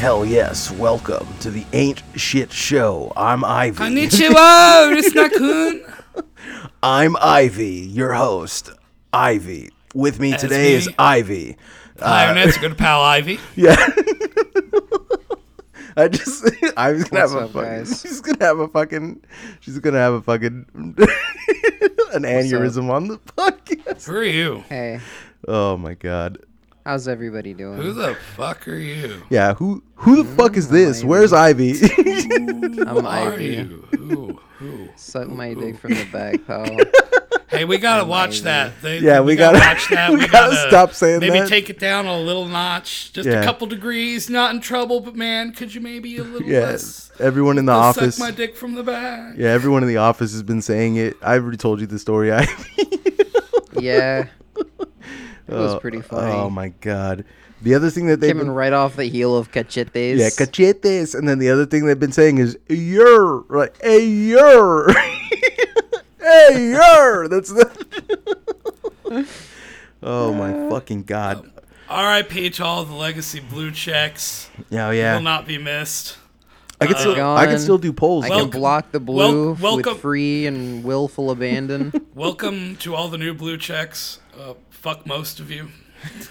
Hell yes, welcome to the Ain't Shit Show. I'm Ivy. Konnichiwa, Risnakun. I'm Ivy, your host, Ivy. With me That's today me. is Ivy. Hi, I'm uh, Nancy, good pal Ivy. Yeah. I just I was gonna What's have a fucking guys? she's gonna have a fucking she's gonna have a fucking an aneurysm on the podcast. Who are you? Hey, Oh my god. How's everybody doing? Who the fuck are you? Yeah, who who the fuck is mm, this? Where's Ivy? I'm are Ivy. you? Who? Who? Suck my dick from the back, pal. Hey, we gotta watch Ivy. that. They, Yeah, we gotta- watch that. we We, gotta gotta, stop saying maybe that. Maybe take it down a little notch, just Yeah. a couple degrees. Not in trouble, but man, could you maybe a little yeah, less? everyone in the Suck office. my dick from the back. Yeah, everyone in the office has been saying it. I've already told you the story. I Yeah, it was Oh, pretty funny. Oh my god. The other thing that they've Coming been, right off the heel of cachetes. yeah, cachetes, and then the other thing they've been saying is yer, like a yer, hey yer. That's the. oh my fucking god. R.I.P. to all the legacy blue checks. Yeah, oh, Will yeah. not be missed. I can still, I can still do polls. I though. can Welcome- block the blue wel- welcome- with free and willful abandon. Welcome to all the new blue checks. Uh, fuck most of you.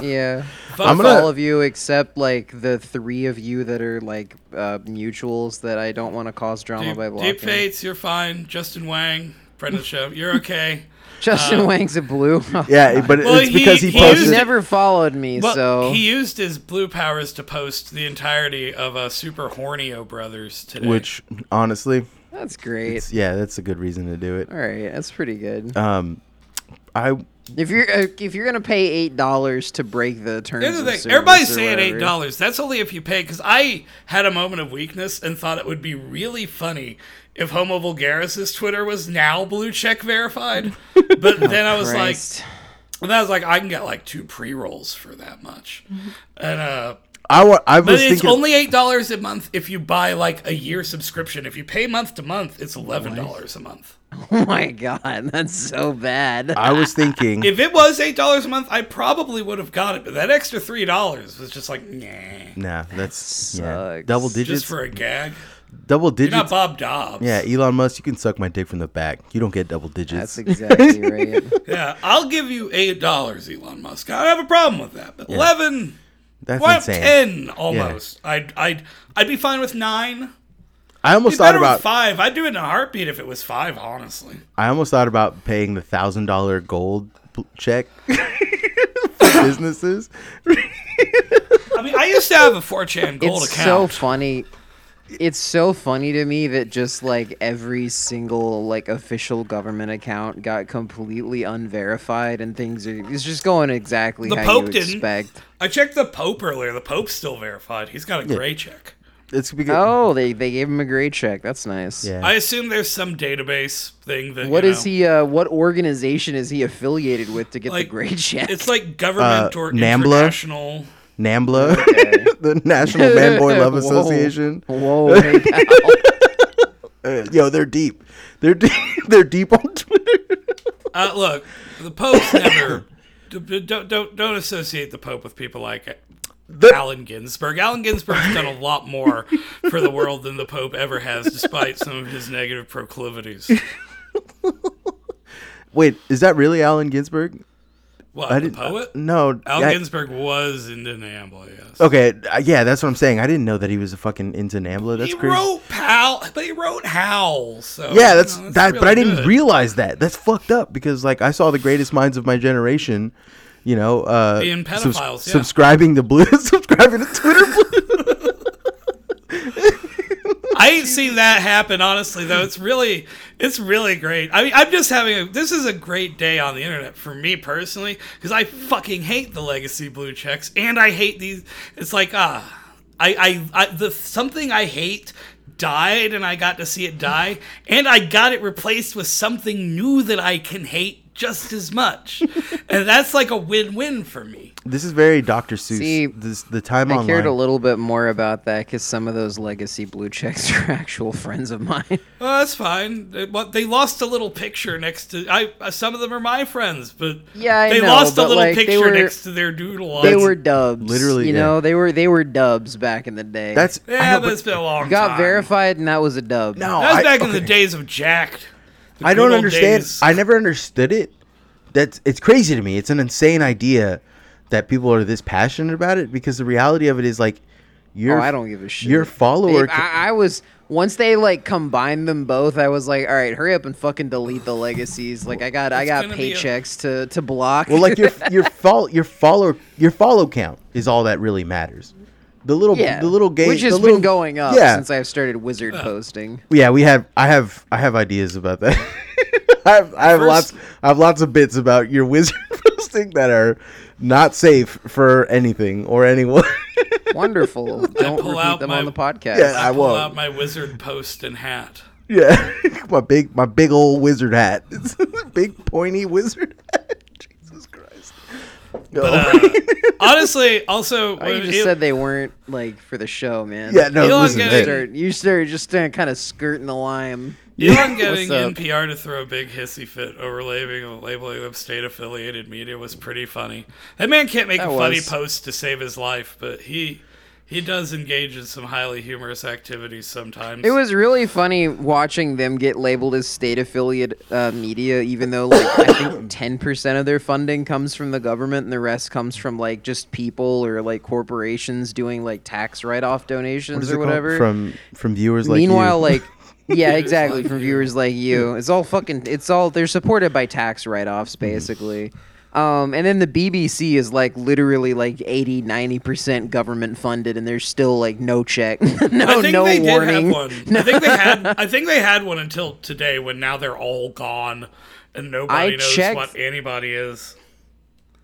yeah, Fuck I'm Fuck gonna- all of you except like the three of you that are like uh, mutuals that I don't want to cause drama Deep, by blocking. Deep Fates, you're fine. Justin Wang, friend of the show, you're okay. Justin Uh, Wang's a blue. Yeah, but Well, it's he- because he, he Well, posted. he never followed me, Well, so he used his blue powers to post the entirety of uh, Super Hornio Brothers today. which honestly, that's great. yeah, that's a good reason to do it. All right, that's pretty good. Um, I If you're uh, if you're gonna pay eight dollars to break the terms, Here's the thing. Everybody's saying eight dollars. That's only if you pay. Because I had a moment of weakness and thought it would be really funny if Homo Vulgaris's Twitter was now blue check verified. But then I was like, Christ. and I was like, I can get like two pre rolls for that much. And uh, I wa- I but it's thinking. only eight dollars a month if you buy like a year subscription. If you pay month to month, it's eleven dollars a month. oh my god, that's so bad. I was thinking. If it was eight dollars a month, I probably would have got it. But that extra three dollars was just like, nah, Nah, that's yeah, Sucks. double digits. just for a gag. double digits. You're not digits. Bob Dobbs. Yeah, Elon Musk, you can suck my dick from the back. You don't get double digits. That's exactly right. Yeah, I'll give you eight dollars, Elon Musk. I don't have a problem with that. But eleven, That's what insane. ten almost? I'd I'd I'd be fine with nine. I Be almost thought about. with five. I'd do it in a heartbeat if it was five. Honestly, I almost thought about paying the thousand dollar gold check for businesses. I mean, I used to have a 4chan gold account. it's so funny. It's so funny to me that just like every single like official government account got completely unverified and things are it's just going exactly The how Pope you didn't. expect. I checked the Pope earlier. The Pope's still verified. He's got a gray check. It's because Oh, they they gave him a grade check. That's nice. yeah. I assume there's some database thing that. What you is know, he? Uh, what organization is he affiliated with to get Like, the grade check? It's like government Uh, or NAMBLA? international. NAMBLA, Okay. the National Man Boy Love Whoa. Association. Whoa, hey. Uh, yo, they're deep. They're deep. they're deep on Twitter. Uh, look, the Pope's never. d- d- Don't, don't don't associate the Pope with people like The- Allen Ginsberg. Allen Ginsberg's done a lot more for the world than the Pope ever has, despite some of his negative proclivities. Wait, is that really Allen Ginsberg? What I the didn't. poet? no. Allen I- Ginsberg was into NAMBLA, yes. Okay, uh, yeah, that's what I'm saying. I didn't know that he was a fucking into NAMBLA. That's he crazy. wrote Pal, but he wrote Howl. So yeah, that's, you know, that. but I didn't good. realize that. That's fucked up because like I saw the greatest minds of my generation. You know, uh, Being pedophiles, yeah. subscribing to blue, subscribing to Twitter blue. I ain't seen that happen, honestly. Though it's really, it's really great. I mean, I'm just having a. This is a great day on the internet for me personally because I fucking hate the legacy blue checks, and I hate these. It's like ah, I, I, I the something I hate died, and I got to see it die, and I got it replaced with something new that I can hate just as much, and that's like a win-win for me. This is very Dr. Seuss. See, this the time I online. cared a little bit more about that because some of those legacy blue checks are actual friends of mine. Oh, that's fine. They, what, they lost a little picture next to. I uh, some of them are my friends, but Yeah, I they know, lost a little like, picture were- next to their doodle. They were dubs. Literally, you yeah. know, they were they were dubs back in the day. That's yeah, know, but it's been a long got time. verified, and that was a dub. No, That was I- back in the days of Jacked. The I don't understand. days. I never understood it. That's it's crazy to me. It's an insane idea that people are this passionate about it because the reality of it is like your oh, I don't give a shit. your follower. If I, I was once they like combined them both. I was like, all right, hurry up and fucking delete the legacies. Like I got I got gonna a- paychecks to to block. well, like your your follow your follow your follow count is all that really matters. The little yeah, the little game which has the been little, going up yeah, since I've started wizard uh. posting. yeah. We have I have I have ideas about that. I have I have First- lots I have lots of bits about your wizard posting that are not safe for anything or anyone. Wonderful. Don't pull repeat out them my- on the podcast. Yeah, I I pull won't. out my wizard post and hat. Yeah, my big my big old wizard hat. It's a big pointy wizard hat. Jesus Christ. No. Uh, honestly, also, Oh, you just it- said they weren't like for the show, man. yeah, no, Elon listen, getting- hey, Start, you start just uh, kind of skirting the line. Elon getting What's up? NPR to throw a big hissy fit over labeling, labeling them state affiliated media was pretty funny. That man can't make That a funny post to save his life, but he he does engage in some highly humorous activities sometimes. It was really funny watching them get labeled as state affiliate uh, media, even though like I think ten percent of their funding comes from the government, and the rest comes from like just people or like corporations doing like tax write-off donations is or it called? whatever. from from viewers like Meanwhile, like yeah, exactly from viewers like you. It's all fucking. It's all they're supported by tax write-offs Mm-hmm. basically. Um, and then the BBC is like literally like 80, 90% government funded, and there's still like no check, no, I think no they warning. did have one. I think they had. I think they had one until today, when now they're all gone, and nobody I knows checked- what anybody is.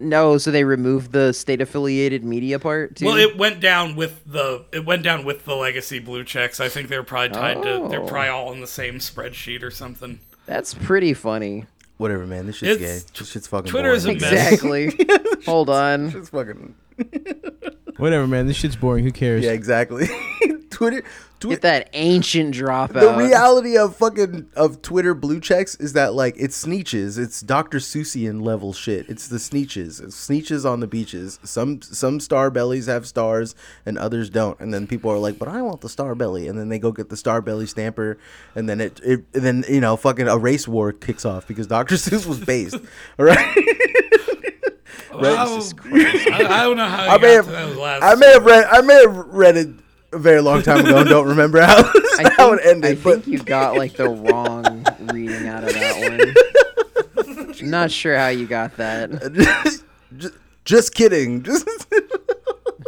No, so they removed the state affiliated media part too. Well, it went down with the it went down with the legacy blue checks. I think they're probably tied to. They're Oh. probably all in the same spreadsheet or something. That's pretty funny. whatever, man. This shit's It's- gay. This shit's fucking. Twitter is a mess. Exactly. Hold on. It's fucking. Whatever, man. This shit's boring. Who cares? Yeah, exactly. Twitter. Get that ancient dropout. The reality of fucking of Twitter blue checks is that like it's Sneetches. It's Dr. Seussian level shit. It's the Sneetches. It's Sneetches on the beaches. Some some star bellies have stars and others don't. And then people are like, "But I want the star belly." And then they go get the star belly stamper, and then it, it and then you know fucking a race war kicks off because Dr. Seuss was based. All right. Oh, wow. Jesus Christ. I, I don't know how you I may have to those last. I may have read I may have read it a very long time ago and don't remember how I how it think, ended. I but think you got like the wrong reading out of that one. I'm not sure how you got that. just, just kidding. Just,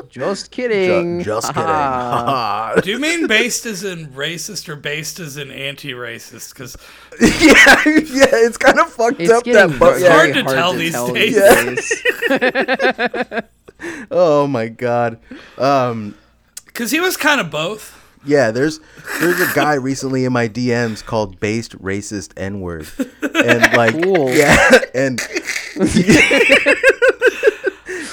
Just kidding. ju- just kidding. Do you mean based as in racist or based as in anti-racist? Because yeah, yeah, it's kind of fucked It's up getting that but very yeah. hard to tell these days. days. Oh my god. Um because he was kind of both. yeah, there's there's a guy recently in my DMs called based racist N-word. And like Cool. yeah, and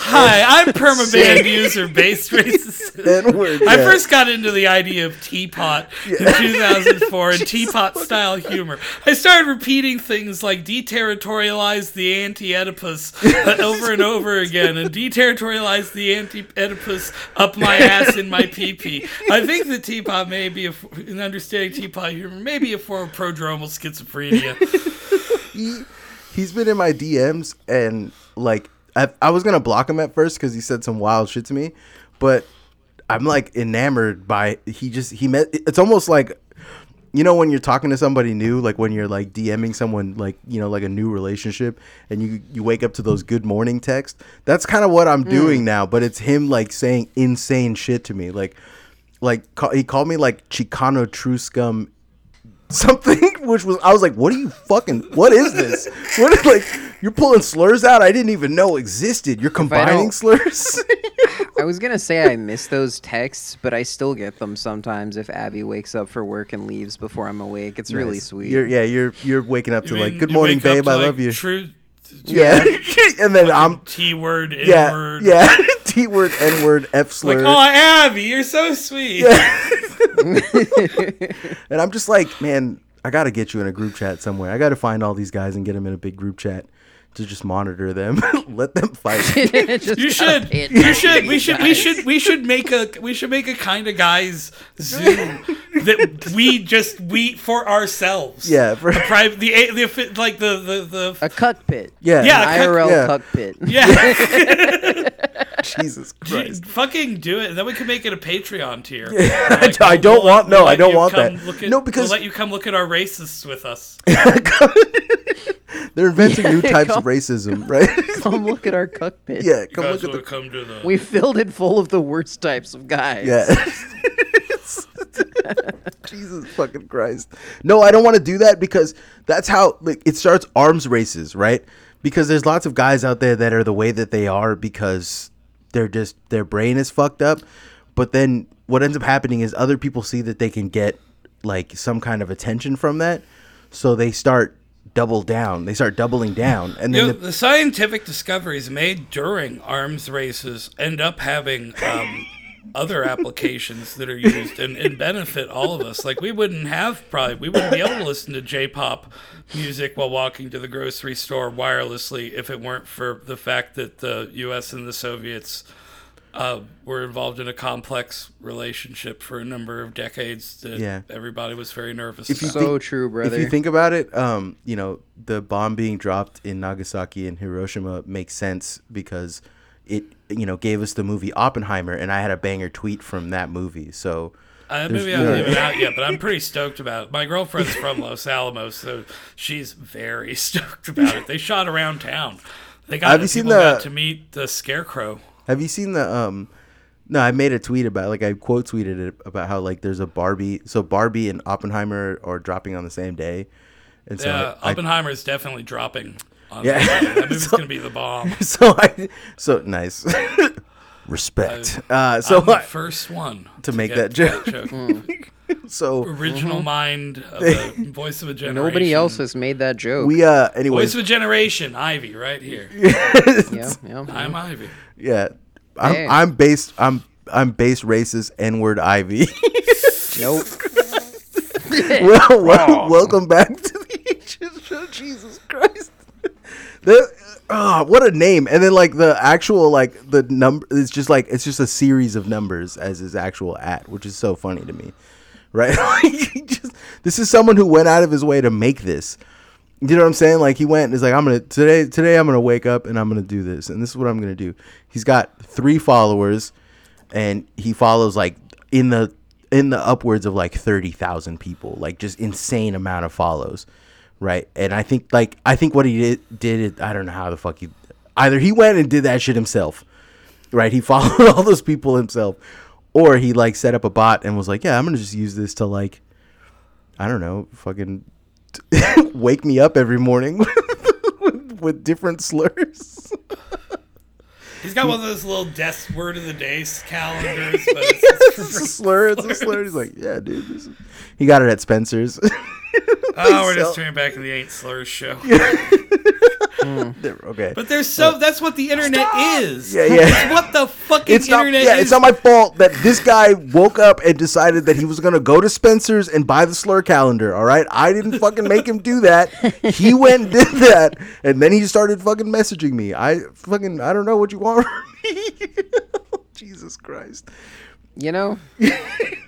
Hi, I'm permaband user based racist. N-word. I first got into the idea of teapot in 2004 and teapot style humor. I started repeating things like deterritorialize the anti Oedipus over and over again, and deterritorialize the anti Oedipus up my ass in my pee pee. I think the teapot may be, a, in understanding teapot humor, may be a form of prodromal schizophrenia. he he's been in my DMs and like I, I was gonna block him at first because he said some wild shit to me, but I'm like enamored by he just he met. It's almost like you know when you're talking to somebody new, like when you're like DMing someone like you know like a new relationship, and you you wake up to those good morning texts. That's kind of what I'm mm. doing now, but it's him like saying insane shit to me, like like ca- he called me like Chicano true scum something which was I was like, what are you fucking what is this? What is like you're pulling slurs out I didn't even know existed. You're combining don't- slurs. I was gonna say I miss those texts, but I still get them sometimes if Abby wakes up for work and leaves before I'm awake. It's really sweet. You're, yeah, you're you're waking up to You like, mean good morning, babe. I like, love you. True Yeah, and then I'm T word, N yeah word. yeah T word N word F slur. Like, oh, Abby, you're so sweet. And I'm just like, man, I gotta get you in a group chat somewhere. I gotta find all these guys and get them in a big group chat to just monitor them, let them fight. You should. You should. We you should. We should. We should make a. We should make a kind of guys Zoom that we just we for ourselves. Yeah, for- Private. The, a- the like the the the. a cuck pit. Yeah, Yeah, An IRL yeah. cuck pit. yeah. Jesus Christ. Fucking do it. And then we can make it a Patreon tier. I Like, d- I we'll- don't we'll- want- no, we'll I don't want that. At, No, because- we'll let you come look at our racists with us. They're inventing new types come- of racism, right? Come look at our cuck pit. yeah, come look at the come to the. We filled it full of the worst types of guys. Yeah. Jesus fucking Christ. No, I don't want to do that because that's how like it starts arms races, right? Because there's lots of guys out there that are the way that they are because they're just their brain is fucked up. But then what ends up happening is other people see that they can get like some kind of attention from that. So they start double down. They start doubling down. And You then know, the, the scientific discoveries made during arms races end up having um, other applications that are used and, and benefit all of us. Like we wouldn't have probably we wouldn't be able to listen to J-pop music while walking to the grocery store wirelessly if it weren't for the fact that the U.S. and the Soviets uh, were involved in a complex relationship for a number of decades that Yeah. everybody was very nervous If you about. So think- true, brother. If you think about it, um, you know, the bomb being dropped in Nagasaki and Hiroshima makes sense because it, you know, gave us the movie Oppenheimer, and I had a banger tweet from that movie. So, Uh, that There's- movie hasn't even out yet, but I'm pretty stoked about it. My girlfriend's from Los Alamos, so she's very stoked about it. They shot around town. They got Have you seen people got the- to meet the scarecrow. Have you seen the? Um, no, I made a tweet about like I quote tweeted it about how like there's a Barbie. So Barbie and Oppenheimer are dropping on the same day, and so Yeah, I, I- Oppenheimer is definitely dropping. On Yeah. that, movie. that movie's So- gonna be the bomb. so I so nice respect. Uh, so I'm the I- first one to make get that joke. so Original mind of the voice of a generation. Nobody else has made that joke. we uh anyway. Voice of a generation, Ivy, right here. yeah, yeah. I'm Ivy. Yeah I'm Hey. I'm based I'm I'm based racist N word Ivy. Nope. well, well welcome back to the Ain't Shit show. Jesus Christ. The, ah, what a name! And then like the actual like the number it's just like it's just a series of numbers as his actual at, which is so funny to me, right? like, just, this is someone who went out of his way to make this. You know what I'm saying? Like he went and is like, I'm gonna today today I'm gonna wake up and I'm gonna do this, and this is what I'm gonna do. He's got three followers, and he follows like in the in the upwards of like thirty thousand people, like just insane amount of follows, right? And I think like I think what he did did I don't know how the fuck he either he went and did that shit himself, right? He followed all those people himself, or he like set up a bot and was like, yeah, I'm gonna just use this to like I don't know, fucking wake me up every morning with, with different slurs. He's got one of those little death word of the day calendars, but it's, it's a slur. It's a slur. He's like, yeah, dude. This is... He got it at Spencer's. oh, we're So- just turning back to the Ain't Slurs show. Mm. okay. But there's so that's what the internet is. Yeah, yeah. That's what the fucking It's not, internet yeah, is. it's not my fault that this guy woke up and decided that he was gonna go to Spencer's and buy the slur calendar. All right, I didn't fucking make him do that. He went and did that, and then he started fucking messaging me. I fucking I don't know what you want from me. Jesus Christ. You know,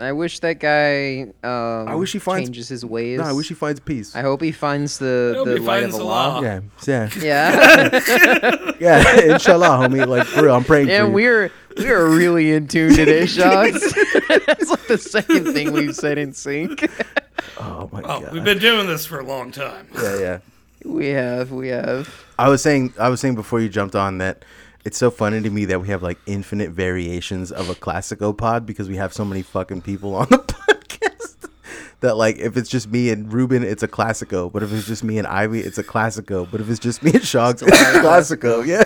I wish that guy. Um, I wish he finds- changes his ways. No, I wish he finds peace. I hope he finds the hope the he light finds of the Allah. law. yeah, yeah, Yeah, yeah. Inshallah, homie. Like for real, I'm praying for and you. we're we're really in tune today, shots. That's like the second thing we've said in sync. oh my Oh, god. we've been doing this for a long time. yeah, yeah. We have, we have. I was saying I was saying before you jumped on that it's so funny to me that we have like infinite variations of a classico pod because we have so many fucking people on the podcast that like if it's just me and Ruben it's a classico but if it's just me and Ivy it's a classico but if it's just me and Shogs it's a classico yeah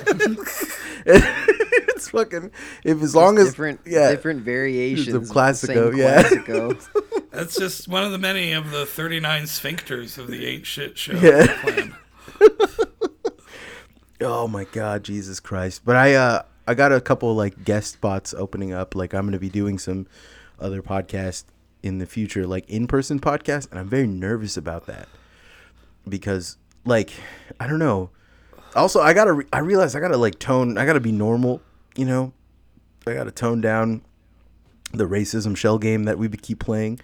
it's fucking if as long as different, yeah different variations. of the Classico, same yeah. Classico. That's just one of the many of the 39 sphincters of the Ain't Shit show Yeah. Oh my god, Jesus Christ! But I uh I got a couple like guest spots opening up. Like I'm gonna be doing some other podcast in the future, like in person podcast, and I'm very nervous about that because like I don't know. Also, I gotta re- I realize I gotta like tone. I gotta be normal. You know, I gotta tone down the racism shell game that we keep playing.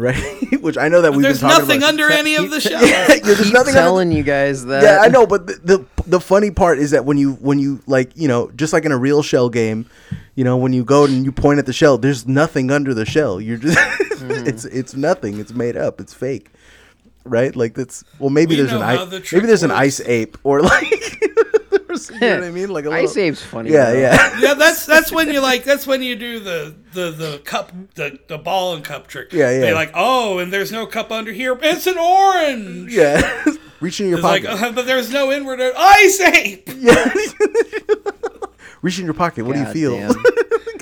Right, which I know that we've There's been talking nothing about. under any of the shells. yeah, there's nothing under telling you guys that. yeah, I know, but the, the the funny part is that when you when you like you know just like in a real shell game, you know when you go and you point at the shell, there's nothing under the shell. You're just mm-hmm. it's it's nothing. It's made up. It's fake, right? Like that's well maybe We there's an know the maybe there's an ice ape or like you know what I mean like a little, Ice Ape's funny. yeah though. yeah Yeah, that's that's when you like that's when you do the the the cup the the ball and cup trick. Yeah, yeah. They're like, oh, and there's no cup under here. It's an orange. yeah reach in your It's like, pocket uh, but there's no inward ice ape. yeah reach in your pocket what God do you feel damn.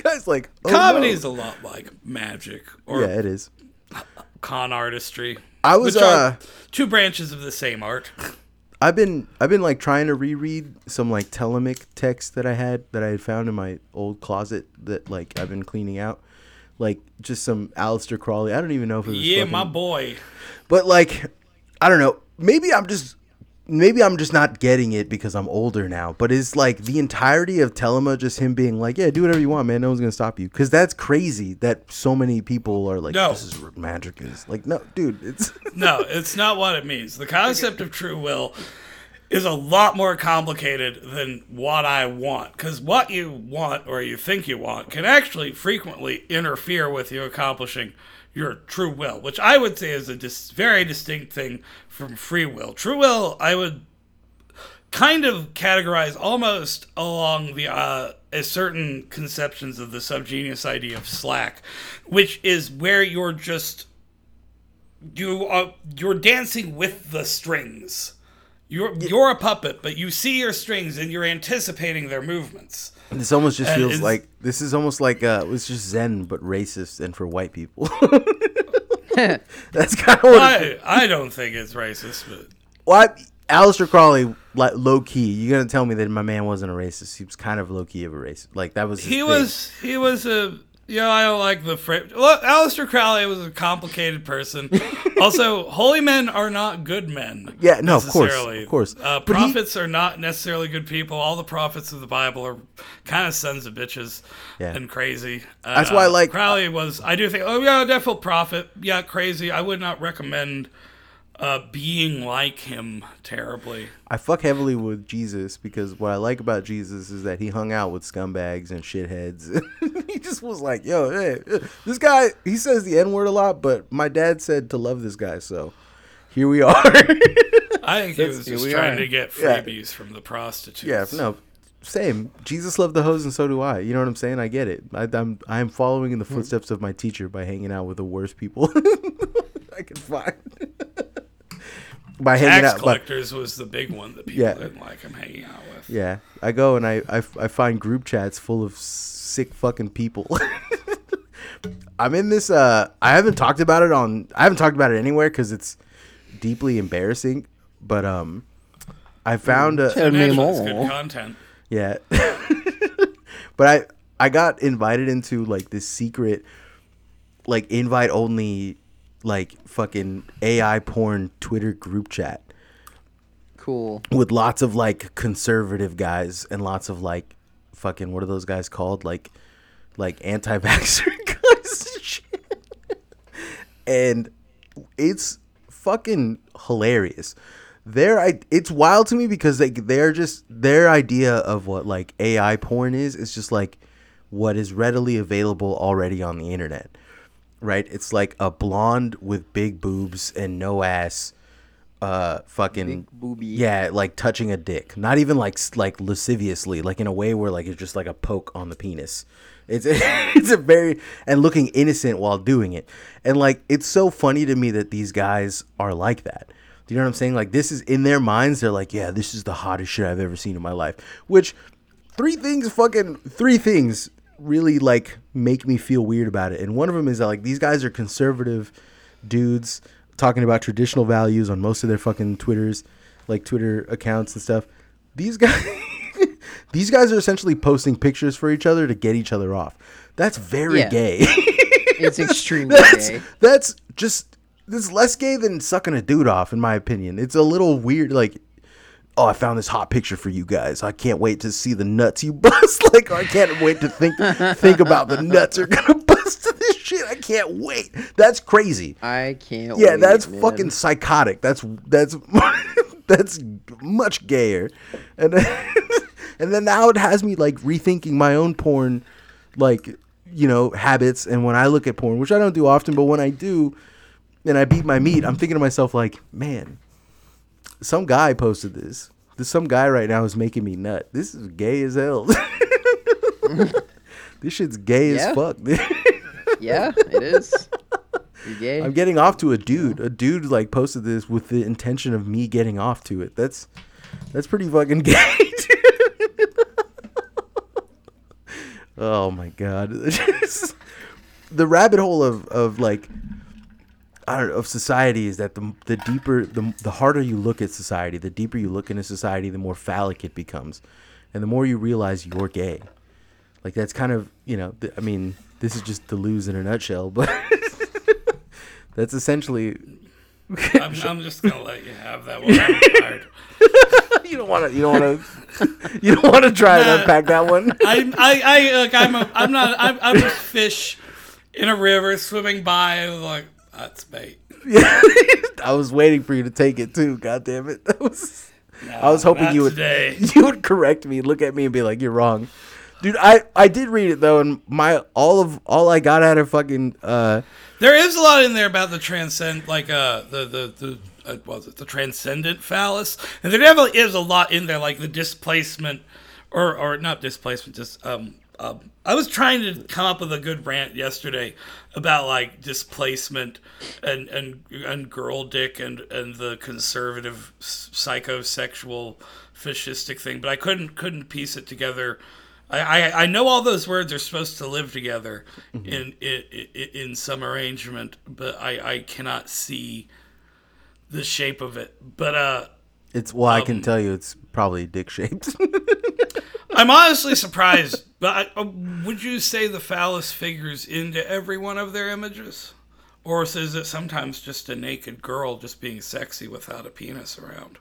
guys like oh, Comedy no. is a lot like magic or yeah it is con artistry. I was, which are uh, two branches of the same art. I've been I've been like trying to reread some like Thelemic text that I had that I had found in my old closet that like I've been cleaning out. Like just some Aleister Crowley. I don't even know if it was Yeah, fucking- my boy. But like I don't know. Maybe I'm just maybe I'm just not getting it because I'm older now. But is like the entirety of Thelema just him being like, Yeah, do whatever you want, man. No one's gonna stop you. Cause that's crazy that so many people are like, No. This is what magic is. Like, no, dude, it's No, it's not what it means. The concept of true will is a lot more complicated than what I want. Because what you want or you think you want can actually frequently interfere with you accomplishing your true will, which I would say is a dis- very distinct thing from free will. True will, I would kind of categorize almost along the uh, a certain conceptions of the subgenius idea of slack, which is where you're just you are you're dancing with the strings. You're you're a puppet, but you see your strings and you're anticipating their movements. This almost just And feels like this is almost like uh, it was just Zen but racist and for white people. That's kind of what. I I don't think it's racist, but well, I, Aleister Crowley, like low key. You're gonna tell me that my man wasn't a racist? He was kind of low key of a racist. Like that was. His he thing. was he was a you know I don't like the phrase. Look, Aleister Crowley was a complicated person. also, holy men are not good men. Yeah, no, of course, of course. Uh, But he- prophets are not necessarily good people. All the prophets of the Bible are kind of sons of bitches Yeah. and crazy. Uh, That's why I like- Crowley was. I do think. Oh yeah, definitely prophet. Yeah, crazy. I would not recommend uh, being like him terribly. I fuck heavily with Jesus because what I like about Jesus is that he hung out with scumbags and shitheads. he just was like, "Yo, hey, this guy, he says the n word a lot, but my dad said to love this guy, so here we are." I think he was just trying are. to get Yeah. freebies from the prostitutes. yeah, no, same. Jesus loved the hoes, and so do I. You know what I'm saying? I get it. I, I'm I'm following in the footsteps of my teacher by hanging out with the worst people I can find. By hanging Tax out, by, collectors was the big one that people Yeah. didn't like him hanging out with. Yeah, I go and I, I, I find group chats full of sick fucking people. I'm in this. Uh, I haven't talked about it on. I haven't talked about it anywhere because it's deeply embarrassing. But um, I found a Tell me Imagine it's more. good content. yeah. but I I got invited into like this secret, like invite only, like fucking AI porn Twitter group chat. Cool. with lots of like conservative guys and lots of like fucking what are those guys called like like anti-vaxxer guys and shit. and it's fucking hilarious their i it's wild to me because they they're just their idea of what like ai porn is is just like what is readily available already on the internet right? It's like a blonde with big boobs and no ass uh fucking Big booby. yeah like touching a dick. Not even like like lasciviously like in a way where like it's just like a poke on the penis. It's it's a very and looking innocent while doing it. And like it's so funny to me that these guys are like that. Do you know what i'm saying? Like this is in their minds they're like yeah this is the hottest shit i've ever seen in my life. Which three things fucking three things really like make me feel weird about it and one of them is that like these guys are conservative dudes talking about traditional values on most of their fucking twitters like twitter accounts and stuff these guys these guys are essentially posting pictures for each other to get each other off. That's very Yeah. gay. It's extremely that's gay. that's just this less gay than sucking a dude off in my opinion. It's a little weird like oh, I found this hot picture for you guys. I can't wait to see the nuts you bust. like I can't wait to think think about the nuts going to bust to this shit. I can't wait. That's crazy. I can't. Wait. Yeah, wait, that's man. fucking psychotic. That's that's that's much gayer, and then, and then now it has me like rethinking my own porn, like you know habits. And when I look at porn, which I don't do often, but when I do, and I beat my meat, I'm thinking to myself like, man, some guy posted this. This some guy right now is making me nut. This is gay as hell. this shit's gay Yeah. as fuck. Yeah, it is. You're gay. I'm getting off to a dude. A dude like posted this with the intention of me getting off to it. That's that's pretty fucking gay. oh my god. the rabbit hole of of like I don't know of society is that the the deeper the the harder you look at society, the deeper you look into society, the more phallic it becomes, and the more you realize you're gay. Like that's kind of you know th- I mean this is just Deleuze in a nutshell, but that's essentially I'm, I'm just gonna let you have that one. You don't want to you don't want to you don't want to try and Nah. unpack that one. I, I, I, like, I'm, a, I'm not, I'm, I'm a fish in a river swimming by. Like, that's bait. Yeah, I was waiting for you to take it too. God damn it! That was, I was hoping you would today. you would correct me, look at me, and be like, "You're wrong." Dude, I, I did read it though, and my all of all I got out of fucking uh There is a lot in there about the transcend, like uh, the the the uh, was it the transcendent phallus, and there definitely is a lot in there, like the displacement, or or not displacement, just um. Um, I was trying to come up with a good rant yesterday about like displacement and and and girl dick and and the conservative psychosexual fascistic thing, but I couldn't couldn't piece it together. I, I, I know all those words are supposed to live together in, in in in some arrangement, but I, I cannot see the shape of it. But uh, it's well, I Um, can tell you it's probably dick shaped. I'm honestly surprised. But I, uh, would you say the phallus figures into every one of their images, or is it sometimes just a naked girl just being sexy without a penis around?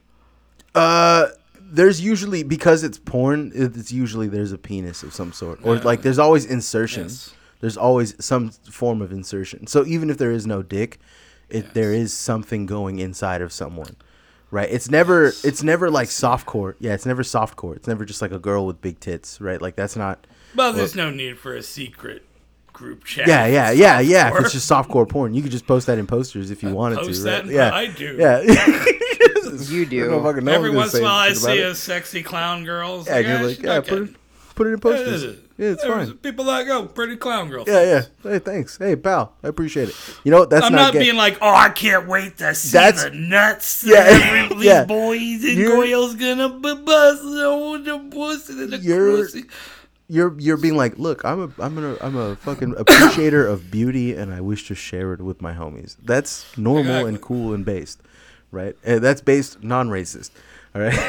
uh there's usually because it's porn, it's usually there's a penis of some sort. Or like there's always insertion. Yes. There's always some form of insertion. So even if there is no dick, it there is something going inside of someone. Right? It's never it's never like soft core Yeah, it's never soft core It's never just like a girl with big tits, right? Like that's not Well, there's no need for a secret group chat. Yeah, yeah, yeah, yeah. If it's just soft core porn, you could just post that in posters if you uh, wanted post to. that Right? in- Yeah, I do. Yeah. You do. No fucking- no Every once in a while, I see about a sexy clown girl. Yeah, and you're ah, like, yeah, okay. put it, put it in posters. Yeah, it's There's fine. People that oh, go pretty clown girl. Yeah, yeah. Hey, thanks. Hey, pal, I appreciate it. You know what? That's I'm not, not, being like, oh, I can't wait to see That's- the nuts. Yeah, these yeah. boys and You're- girls gonna bust on the pussy and the You're- pussy. you're you're being like, look, I'm a I'm a I'm a fucking appreciator of beauty, and I wish to share it with my homies. That's normal and cool and based, right? And that's based non-racist. All right.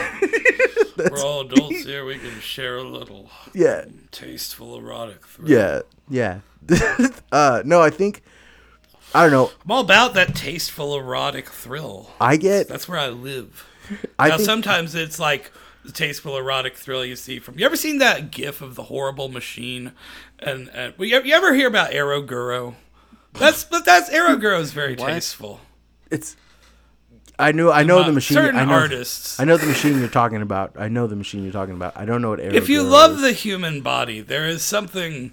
We're all adults here. We can share a little yeah. tasteful erotic. thrill. Yeah. Yeah. uh, no, I think I don't know. I'm all about that tasteful erotic thrill. I get. That's where I live. I now, think, sometimes it's like the tasteful erotic thrill you see from. You ever seen that GIF of the horrible machine? And, and well, you, you ever hear about Eroguro? That's but that's Eroguro is very What? tasteful. it's. I know. I know the machine. Certain I know, artists. I know the machine you're talking about. I know the machine you're talking about. I don't know what. if you love is. the human body, there is something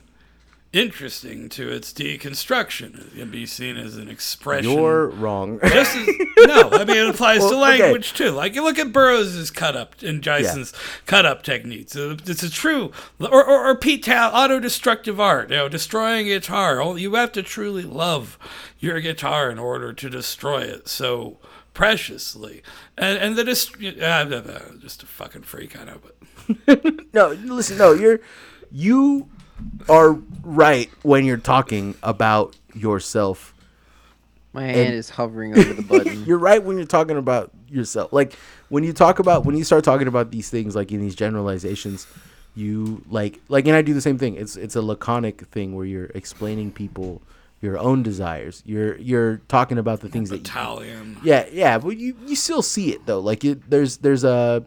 interesting to its deconstruction. It can be seen as an expression. you're wrong. Just as, no, I mean it applies to Well, okay. language too. Like you look at Burroughs' cut up and Gysin's cut up techniques. It's a true, or, or, or Pete Tal, auto-destructive art. You know, destroying guitar. You have to truly love your guitar in order to destroy it so preciously. And and the dist- uh, just a fucking freak, I know, but no, listen. No, you're you are right when you're talking about yourself. My hand is hovering over the button. You're right when you're talking about yourself. Like when you talk about when you start talking about these things like in these generalizations, you like like and I do the same thing. It's it's a laconic thing where you're explaining people your own desires. You're you're talking about the things that you, Italian. yeah, yeah, but you you still see it though. Like it, there's there's a,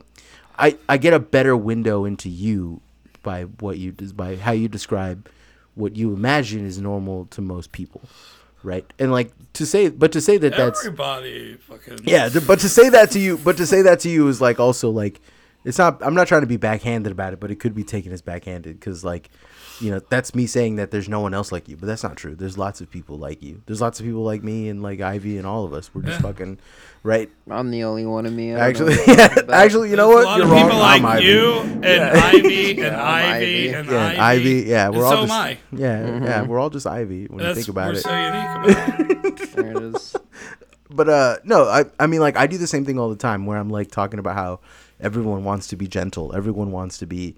I I get a better window into you by what you by how you describe what you imagine is normal to most people, right? And like to say, but to say that that's Everybody fucking. yeah, but to say that to you, but to say that to you is like also like it's not. I'm not trying to be backhanded about it, but it could be taken as backhanded because like you know that's me saying that there's no one else like you, but that's not true. There's lots of people like you. There's lots of people like me and like Ivy and all of us. We're just Yeah. fucking right. I'm the only one of me. I Actually, yeah, actually, you know what? A lot You're of wrong. people I'm like Ivy. you and Yeah. Ivy and Ivy Ivy. and Ivy. Ivy. Yeah, we're and all so just am I. yeah, yeah. We're all just Ivy when That's you think about we're it. so unique about it. There it is. but uh no i i mean like i do the same thing all the time where i'm like talking about how everyone wants to be gentle everyone wants to be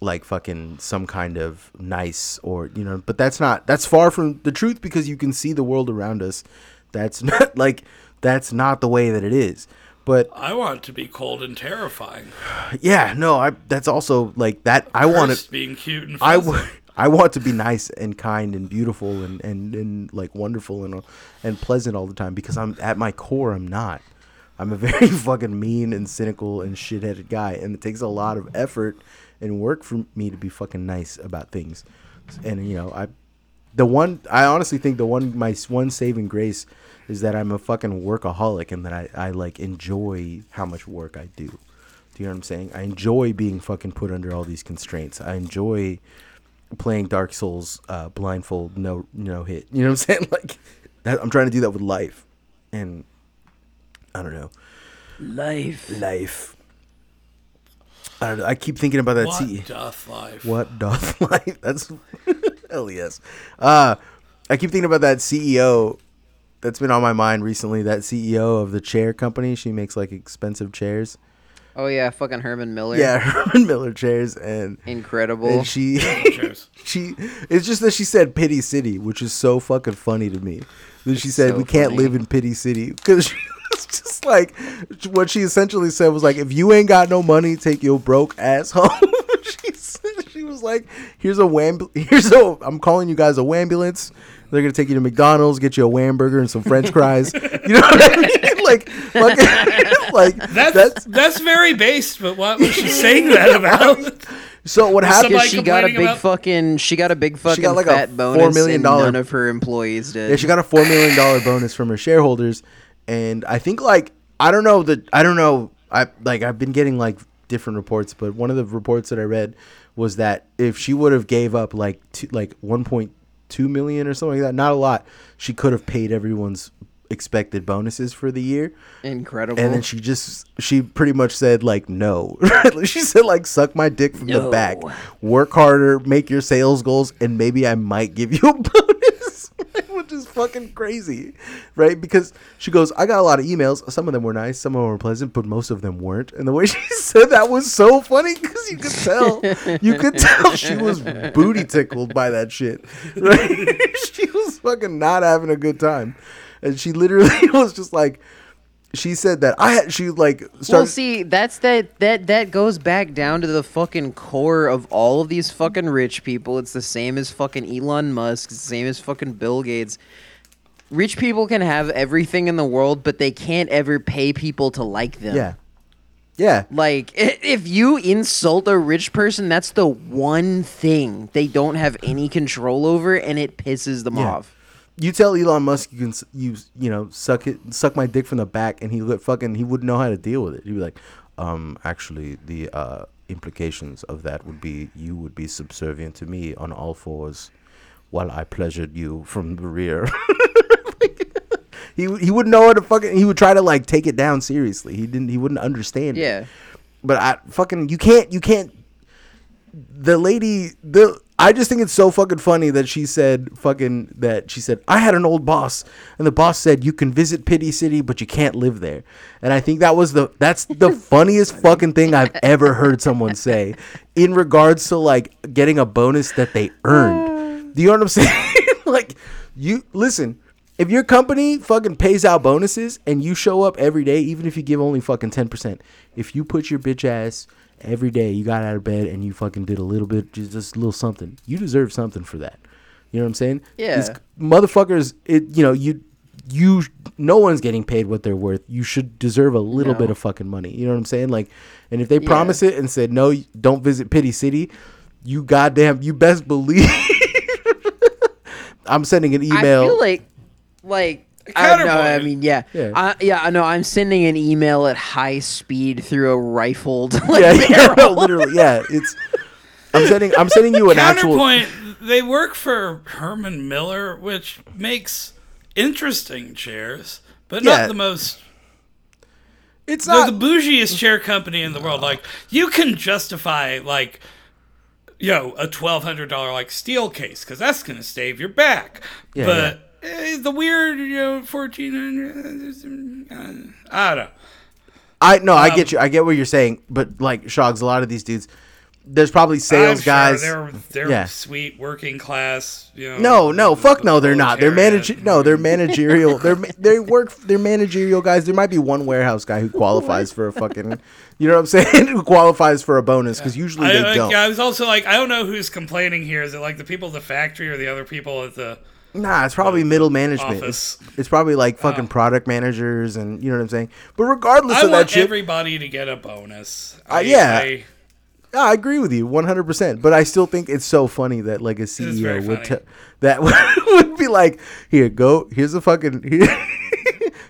like fucking some kind of nice or you know but that's not that's far from the truth because you can see the world around us that's not like that's not the way that it is but I want it to be cold and terrifying. yeah no i that's also like that i want to being cute and I, fuzzy. I want to be nice and kind and beautiful and, and, and like wonderful and and pleasant all the time because I'm at my core I'm not. I'm a very fucking mean and cynical and shitheaded guy and it takes a lot of effort and work for me to be fucking nice about things. And you know, I the one I honestly think the one my one saving grace is that I'm a fucking workaholic and that I, I like enjoy how much work I do. Do you know what I'm saying? I enjoy being fucking put under all these constraints. I enjoy playing Dark Souls uh, blindfold, no no hit. You know what I'm saying? Like that, I'm trying to do that with life, and I don't know Life. life. I don't know. I keep thinking about that. what C- doth life? what doth life? That's hell yes. Uh, I keep thinking about that CEO that's been on my mind recently. That CEO of the chair company. She makes like expensive chairs. Oh yeah, fucking Herman Miller. Yeah, Herman Miller chairs, and Incredible. and she she it's just that she said pity city which is so fucking funny to me that she said so we can't funny. live in pity city because she was just like what she essentially said was like if you ain't got no money take your broke ass home. She said, she was like here's a wham here's a i'm calling you guys a wambulance. They're gonna take you to mcdonald's get you a wham burger and some french fries. You know what i mean? Like fucking, like That's, that's that's very based, but what was she saying that about? so what happened? She got a big about- fucking, she got a big fucking got like a fat $4 bonus, million and dollar- none of her employees did. Yeah, she got a four million dollar bonus from her shareholders, and I think like I don't know that I don't know I like I've been getting like different reports, but one of the reports that I read was that if she would have gave up like two, like one point two million or something like that, not a lot, she could have paid everyone's expected bonuses for the year. Incredible. And then she just she pretty much said like no. she said like suck my dick from the back. Work harder, make your sales goals, and maybe I might give you a bonus. Is fucking crazy. Right? Because she goes, I got a lot of emails. Some of them were nice, some of them were pleasant, but most of them weren't. And the way she said that was so funny because you could tell. you could tell she was booty tickled by that shit. Right? she was fucking not having a good time. And she literally was just like she said that I had she like started well, see, that's that that that goes back down to the fucking core of all of these fucking rich people. It's the same as fucking Elon Musk. It's the same as fucking Bill Gates. Rich people can have everything in the world, but they can't ever pay people to like them. yeah. Yeah. Like, if you insult a rich person, that's the one thing they don't have any control over, and it pisses them Yeah. off. You tell Elon Musk you can you you know suck it suck my dick from the back and he would fucking he wouldn't know how to deal with it. He'd be like, um, actually the uh implications of that would be you would be subservient to me on all fours while I pleasured you from the rear. he he wouldn't know how to fucking he would try to like take it down seriously. He didn't he wouldn't understand. it. Yeah. but I fucking you can't you can't the lady the I just think it's so fucking funny that she said fucking that she said I had an old boss and the boss said you can visit Pity City but you can't live there. And I think that was the that's the funniest fucking thing I've ever heard someone say in regards to like getting a bonus that they earned. Do you know what I'm saying? like you listen, if your company fucking pays out bonuses and you show up every day, even if you give only fucking ten percent, if you put your bitch ass every day, you got out of bed and you fucking did a little bit, just, just a little something, you deserve something for that. You know what I'm saying? Yeah. These motherfuckers, it you know you you no one's getting paid what they're worth. You should deserve a little No. bit of fucking money. You know what I'm saying? Like, and if they promise it and said no, don't visit Pity City, you goddamn, you best believe. I'm sending an email. I feel like, like. I, no, I mean, yeah, Yeah. yeah. yeah, I know. I'm sending an email at high speed through a rifled. Like, yeah, yeah, no, barrel. literally, yeah. It's. I'm sending. I'm sending you an actual. Counterpoint, they work for Herman Miller, which makes interesting chairs, but Yeah. not the most. It's They're not. the bougiest chair company in the world. Like you can justify like, you know, a twelve hundred dollar like Steelcase because that's gonna stave your back. Yeah, but eh, the weird, you know, fourteen hundred. I don't know. I no, I um, get you. I get what you're saying, but like Shogs, a lot of these dudes, there's probably sales sure guys. they're they're yeah. sweet working class. You know. No, no, fuck no, they're not. They're manage. No, they're managerial. They're they work. They're managerial guys. There might be one warehouse guy who qualifies for a fucking. You know what I'm saying? who qualifies for a bonus because usually I, they like, don't. I was also like, I don't know who's complaining here. Is it like the people at the factory or the other people at the? Nah, it's probably middle management. office. It's, it's probably like fucking product managers and you know what I'm saying. But regardless I of that want shit, everybody to get a bonus. Uh, yeah. I- I agree with you 100%. But I still think it's so funny that like a CEO would te- that would be like, "Here, go. Here's a fucking here,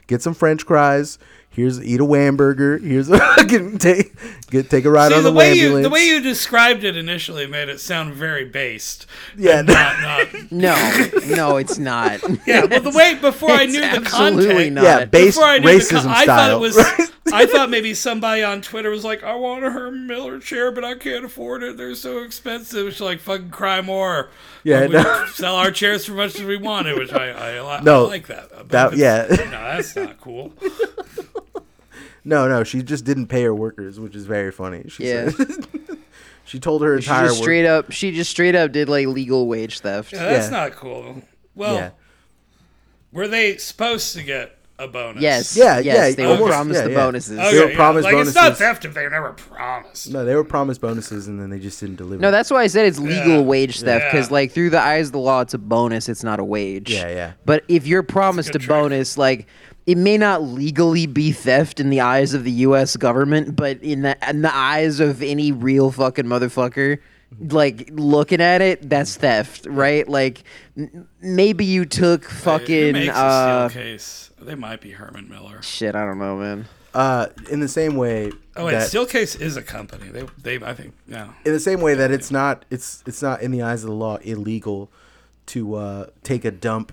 get some french fries. Here's eat a Whamburger. Here's a fucking take get take a ride See, on the the, way you ambulance." the way you described it initially made it sound very based. Yeah, and not not. No, no, it's not. Yeah, but the way before I knew the absolutely context. not. yeah, based Before I knew racism the con- I style. thought it was. I thought maybe somebody on Twitter was like, "I want a Herman Miller chair, but I can't afford it. They're so expensive." It's like fucking cry more. Yeah, But we no. sell our chairs for much as we wanted, which I I, li- No, I like that. But that- yeah. no, that's not cool. No, no, she just didn't pay her workers, which is very funny. She Yeah. said she told her She entire just work- straight up. She just straight up did like legal wage theft. Yeah, that's Yeah. not cool. Well, Yeah. were they supposed to get a bonus? Yes. Yeah, yes, yeah, They almost- were promised yeah, the yeah. bonuses. Okay, They were yeah, promised like, It's not bonuses. theft if they were never promised. No, they were promised bonuses and then they just didn't deliver. No, that's why I said it's legal Yeah. wage theft because, Yeah. like, through the eyes of the law, it's a bonus. It's not a wage. Yeah, yeah. But if you're promised a good trick. bonus, like, it may not legally be theft in the eyes of the U.S. government, but in the in the eyes of any real fucking motherfucker, like looking at it, that's theft, right? Like, m- maybe you took Who fucking makes a uh, steel case? They might be Herman Miller. shit. I don't know, man. Uh, in the same way. Oh wait, that, Steelcase is a company. They, they, I think, yeah. in the same way that it's not it's it's not in the eyes of the law illegal to uh, take a dump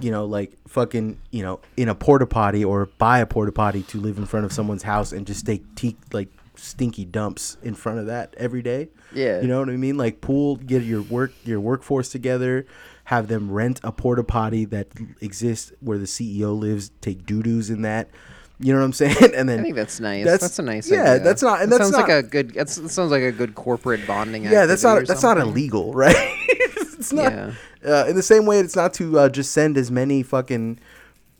you know like fucking you know in a porta potty or buy a porta potty to live in front of someone's house and just take te- like stinky dumps in front of that every day Yeah. you know what i mean like pool get your work your workforce together have them rent a porta potty that exists where the ceo lives take doo-doos in that you know what i'm saying and then I think that's nice. That's- That's, a nice. yeah, idea. that's not- and That that's sounds not- like a good. That's, that sounds like a good corporate bonding. yeah that's not that's not illegal right it's not Yeah. Uh, in the same way it's not to uh, just send as many fucking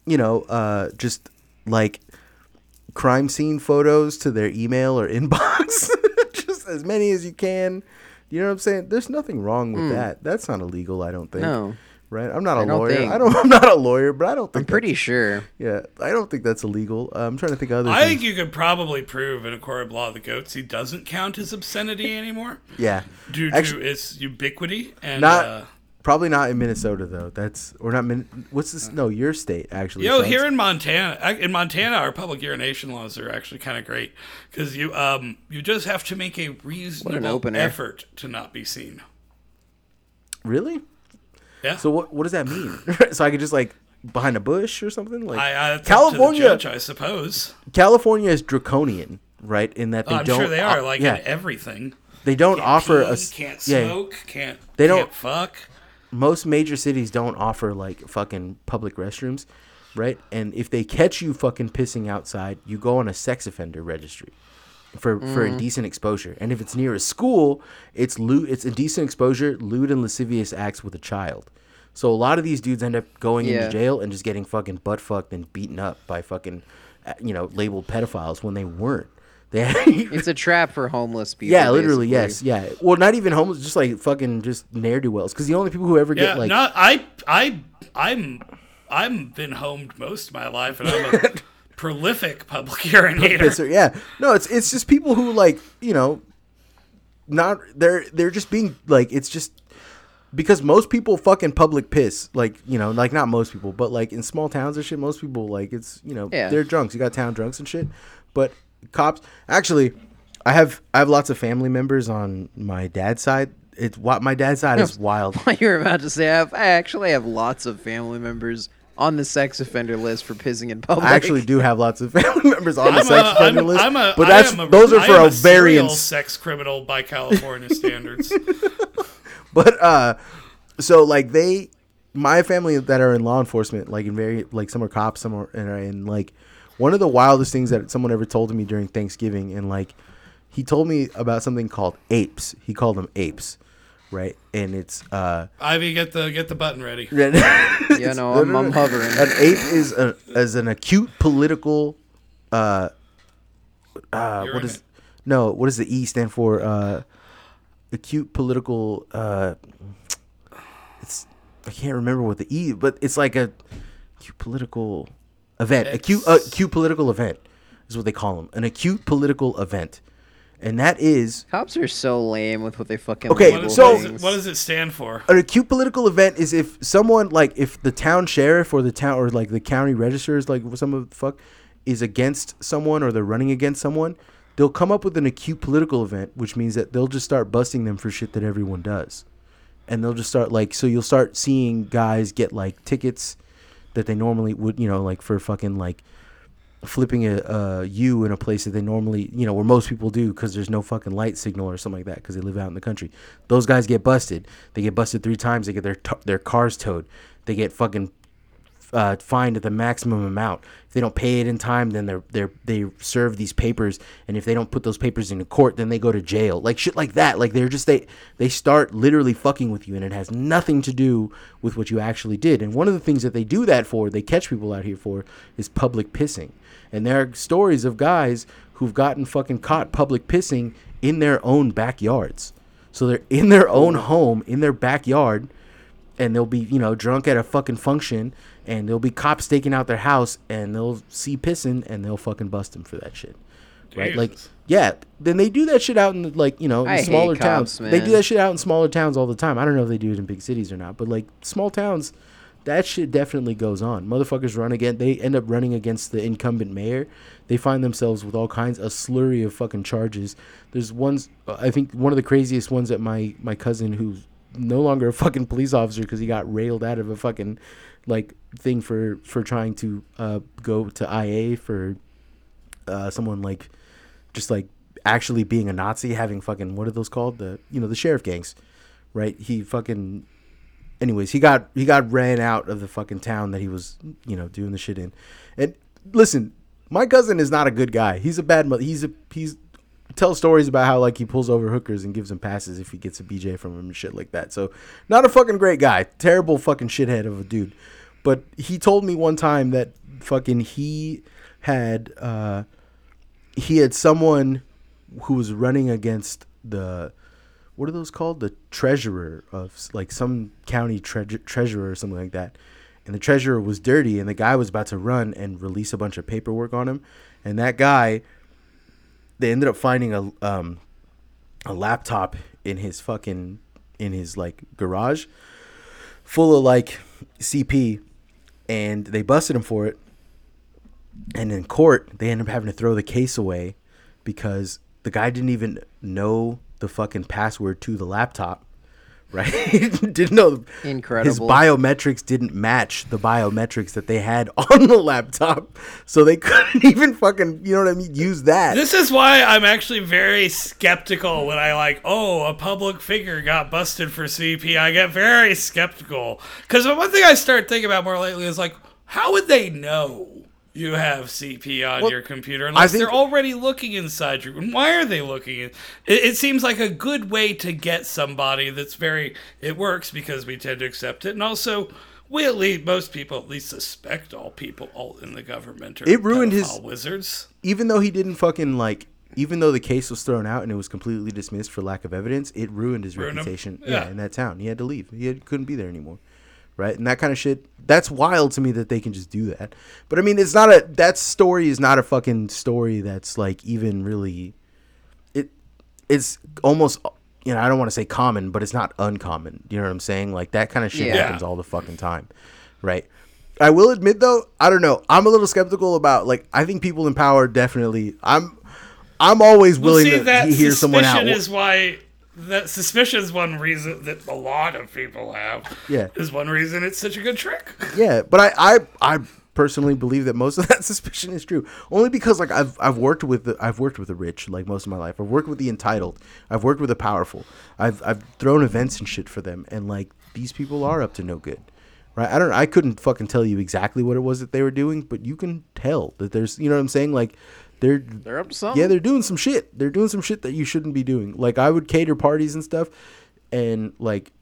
you know uh, just like crime scene photos to their email or inbox just as many as you can you know what i'm saying there's nothing wrong with that that's not illegal i don't think. No. right i'm not a I don't lawyer think. i don't i'm not a lawyer but i don't think I'm pretty sure. yeah i don't think that's illegal uh, i'm trying to think of other I things. think you could probably prove in a court of law the goatse doesn't count as obscenity anymore yeah due to its ubiquity and not uh, probably not in minnesota though that's or not Min- what's this no your state actually Yo, Sean. here in Montana, in Montana, our public urination laws are actually kind of great because you um you just have to make a reasonable effort to not be seen. really Yeah. So what what does that mean? so I could just like behind a bush or something? Like I, I, it's up to the California judge, I suppose. California is draconian, right? In that they Oh, I'm don't sure they are, like yeah, in everything. they don't Can't offer pee, a s- can't yeah, smoke, can't They can't don't- fuck. Most major cities don't offer like fucking public restrooms, right? And if they catch you fucking pissing outside, you go on a sex offender registry for for Mm. indecent exposure. And if it's near a school, it's lewd, it's indecent exposure, lewd and lascivious acts with a child. So a lot of these dudes end up going Yeah. into jail and just getting fucking butt fucked and beaten up by fucking, uh, you know, labeled pedophiles when they weren't. They It's a trap for homeless people. yeah, literally, basically. yes, yeah. Well, not even homeless, just like fucking just ne'er do wells. Because the only people who ever Yeah, get like no, I, I, I'm, I'm been homed most of my life, and I'm a prolific public urinator. pisser. Yeah, no, it's it's just people who like you know, not they're they're just being like it's just because most people fucking public piss like you know like not most people but like in small towns and shit most people like it's you know Yeah. they're drunks you got town drunks and shit but cops actually I have I have lots of family members on my dad's side it's what my dad's side is wild you were about to say, I, have, I actually have lots of family members on the sex offender list for pissing in public. I actually do have lots of family members on the I'm sex a, offender I'm, list I'm a, but that's a- those are I for am a serial variance sex criminal by California standards. but uh so like they my family that are in law enforcement like in very like some are cops some are and, in like one of the wildest things that someone ever told to me during thanksgiving and like he told me about something called apes he called them apes right and it's uh Ivy, get the get the button ready. Yeah, no, I'm, I'm hovering. an ape is a as an acute political uh uh You're what it. no what does the e stand for uh acute political uh it's i can't remember what the e but it's like a acute political event acute uh, acute political event is what they call them an acute political event and that is Cops are so lame with what they fucking Okay, label so- what, does it, things. what does it stand for? an acute political event is if someone like if the town sheriff or the town or like the county registers like some of the fuck is against someone or they're running against someone they'll come up with an acute political event which means that they'll just start busting them for shit that everyone does and they'll just start like so you'll start seeing guys get like tickets that they normally would you know like for fucking like flipping a, a U in a place that they normally, you know, where most people do because there's no fucking light signal or something like that because they live out in the country. Those guys get busted. They get busted three times. They get their t- their cars towed. They get fucking uh, fined at the maximum amount. If they don't pay it in time, then they're they're they serve these papers, and if they don't put those papers into court, then they go to jail. Like shit like that. Like they're just they they start literally fucking with you, and it has nothing to do with what you actually did. And one of the things that they do that for, they catch people out here for, is public pissing. And there are stories of guys who've gotten fucking caught public pissing in their own backyards. So they're in their own home, in their backyard, and they'll be you know drunk at a fucking function and there'll be cops staking out their house and they'll see pissing and they'll fucking bust them for that shit. Right? Like yeah then they do that shit out in the, like you know in I hate smaller cops, towns. They do that shit out in smaller towns all the time. I don't know if they do it in big cities or not but like small towns that shit definitely goes on. Motherfuckers run again they end up running against the incumbent mayor. They find themselves with all kinds of slurry of fucking charges. There's ones i think one of the craziest ones that my my cousin who's no longer a fucking police officer because he got railed out of a fucking like thing for for trying to uh go to ia for uh someone like just like actually being a Nazi, having fucking what are those called? The you know the sheriff gangs, right? He fucking. Anyways, he got he got ran out of the fucking town that he was you know doing the shit in, and listen, my cousin is not a good guy. He's a bad mother. He's a he's tells stories about how like he pulls over hookers and gives them passes if he gets a BJ from him and shit like that. So not a fucking great guy. Terrible fucking shithead of a dude. But he told me one time that fucking he had uh he had someone who was running against the what are those called the treasurer of like some county tre- treasurer or something like that and the treasurer was dirty and the guy was about to run and release a bunch of paperwork on him and that guy they ended up finding a um a laptop in his fucking in his like garage full of like CP and they busted him for it. And in court they ended up having to throw the case away because the guy didn't even know the fucking password to the laptop right didn't know incredible. his Incredible. biometrics didn't match the biometrics that they had on the laptop so they couldn't even fucking you know what i mean use that This is why I'm actually very skeptical when I like, oh, a public figure got busted for CP. I get very skeptical because one thing I start thinking about more lately is like, how would they know you have CP on Well, your computer unless think- they're already looking inside you. And why are they looking? In, it, it seems like a good way to get somebody that's very. It works because we tend to accept it, and also. We at least most people at least suspect all people all in the government are It ruined his- wizards. even though he didn't fucking like even though the case was thrown out and it was completely dismissed for lack of evidence it ruined his Ruined reputation yeah. Yeah. in that town he had to leave he had, couldn't be there anymore right and that kind of shit that's wild to me that they can just do that but i mean it's not a that story is not a fucking story that's like even really it it's almost you know i don't want to say common but it's not uncommon you know what i'm saying like that kind of shit Yeah. happens all the fucking time right I will admit though, I don't know. I'm a little skeptical about like I think people in power definitely. I'm I'm always Well, willing see, to hear someone out. is why that suspicion is one reason that a lot of people have. Yeah. is one reason it's such a good trick. yeah, but I, I I personally believe that most of that suspicion is true. Only because like I've I've worked with the I've worked with the rich like most of my life. I've worked with the entitled. I've worked with the powerful. I've I've thrown events and shit for them, and like these people are up to no good. Right, I don't. I couldn't fucking tell you exactly what it was that they were doing, but you can tell that there's, you know what I'm saying? Like, they're They're up to something. Yeah, they're doing some shit. They're doing some shit that you shouldn't be doing. Like I would cater parties and stuff, and like,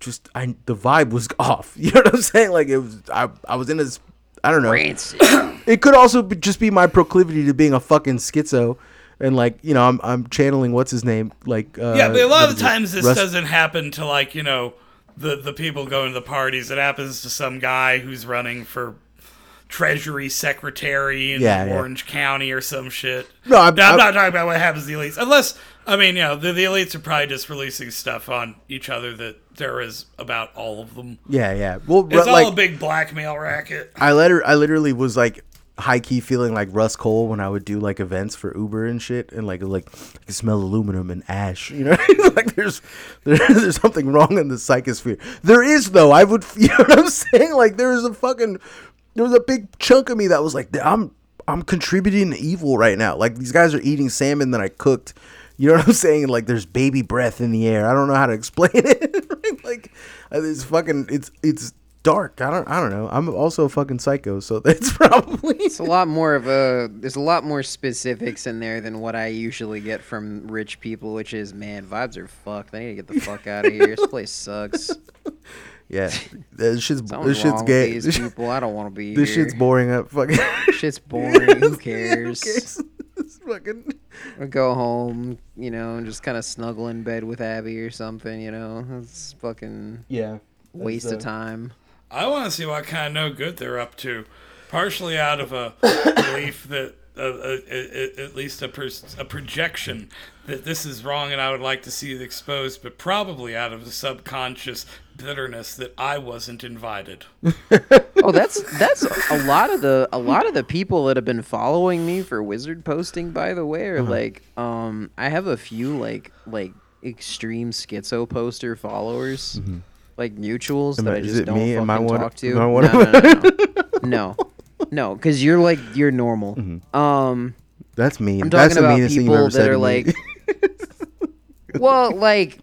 just I the vibe was off. You know what I'm saying? Like it was. I I was in this. I don't know. Rancid. It could also be, just be my proclivity to being a fucking schizo, and like you know I'm I'm channeling what's his name like. Uh, Yeah, but a lot of is the it? times this Rust- doesn't happen to like you know the the people going to the parties. It happens to some guy who's running for treasury secretary in Yeah, yeah. Orange County or some shit. No, I'm- No, I'm I'm- not talking about what happens to the elites. Unless I mean, you know, the, the elites are probably just releasing stuff on each other that there is about all of them. Yeah, yeah. Well, It's like all a big blackmail racket. I letter I literally was like high key feeling like Rust Cohle when I would do like events for Uber and shit, and like like I could smell aluminum and ash. You know, like there's there, there's something wrong in the psychosphere. There is though. I would you know what I'm saying? Like there is a fucking there was a big chunk of me that was like I'm I'm contributing to evil right now. Like these guys are eating salmon that I cooked. You know what I'm saying? Like there's baby breath in the air. I don't know how to explain it. Like uh, it's fucking it's it's dark. I don't I don't know. I'm also a fucking psycho, so that's probably It's a lot more of a. There's a lot more specifics in there than what I usually get from rich people, which is man, vibes are fucked. I need to get the fuck out of here. This place sucks. Yeah. This shit's this shit's wrong gay. with This, these people. I don't want to be this here. shit's boring up. Fucking. Shit's boring. Who cares? It's fucking. Or go home, you know, and just kind of snuggle in bed with Abby or something. You know, it's fucking Yeah. waste uh, of time. I want to see what kind of no good they're up to. Partially out of a belief that, uh, uh, uh, at least a, per- a projection that this is wrong and I would like to see it exposed, but probably out of a subconscious bitterness that I wasn't invited. Oh, that's that's a lot of the a lot of the people that have been following me for wizard posting. By the way, Uh-huh. are like, um, I have a few like like extreme schizo poster followers, like mutuals Am that I- I just don't me? Fucking one- talk to. am I one no, no, no, no, no, no, because you're like you're normal. Mm-hmm. Um, That's mean. I'm talking the about people that are like, well, like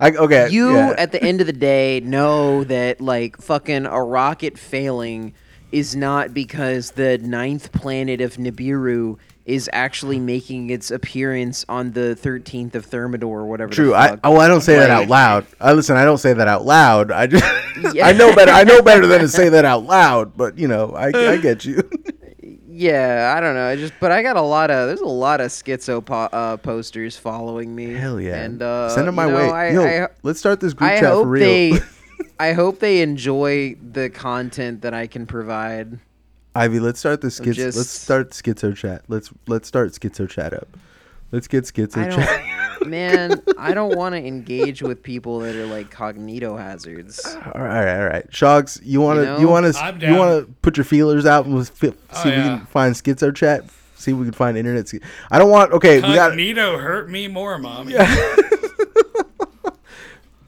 I, okay. you yeah. at the end of the day know that like fucking a rocket failing is not because the ninth planet of Nibiru is actually making its appearance on the 13th of Thermidor or whatever. True. I oh I don't say that out loud. I listen. I don't say that out loud. I just Yeah. I know better. I know better than to say that out loud. But you know, I I get you. yeah, I don't know. I just but I got a lot of there's a lot of schizo po- uh, posters following me. Hell yeah. And uh, Send them my way. I, Yo, I, let's start this group I chat hope for real. they I hope they enjoy the content that I can provide. Ivy, let's start the schizo. just- Let's start schizo chat. Let's let's start schizo chat up. Let's get schizo chat. don't, man. I don't want to engage with people that are like cognito hazards. all right, all right. Shogs, you want to You you, know? want to you want to put your feelers out and let's Oh, see if we can find schizo chat. See if we can find internet. sch- I don't want. Okay, we got. Cognito hurt me more, mommy.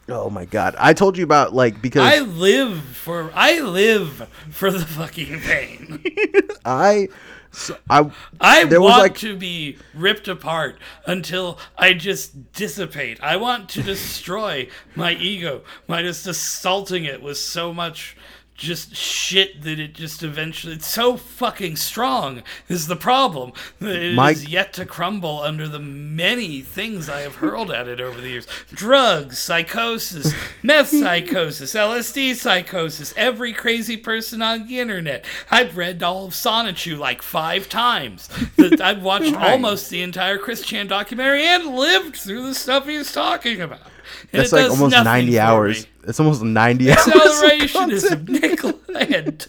Oh my god! I told you about like because I live for I live for the fucking pain. I, so I, I want like- to be ripped apart until I just dissipate. I want to destroy my ego by just assaulting it with so much just shit that it just eventually it's so fucking strong is the problem it is yet to crumble under the many things I have hurled at it over the years. Drugs, psychosis, meth psychosis, LSD psychosis, every crazy person on the internet. I've read all of Sonichu like five times. I've watched almost the entire Chris Chan documentary and lived through the stuff he's talking about. And That's like almost 90 hours. me. It's almost 90 hours. of Acceleration is. Nick Land.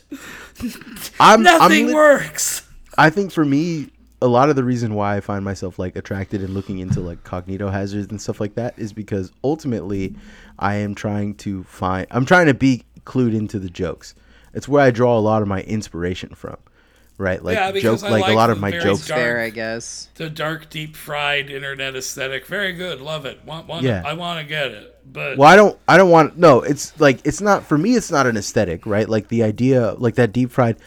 I'm, I'm Nothing works. I think for me, a lot of the reason why I find myself like attracted and looking into like cognito hazards and stuff like that is because ultimately I am trying to find I'm trying to be clued into the jokes. It's where I draw a lot of my inspiration from. Right? Like Yeah, because joke I like, a lot of my jokes dark- Fair, I guess. The dark, deep fried internet aesthetic. Very good. Love it. Want, want Yeah. I want to get it. But Well, I don't. I don't want. No, it's like it's not for me. It's not an aesthetic, right? Like the idea, like that deep fried.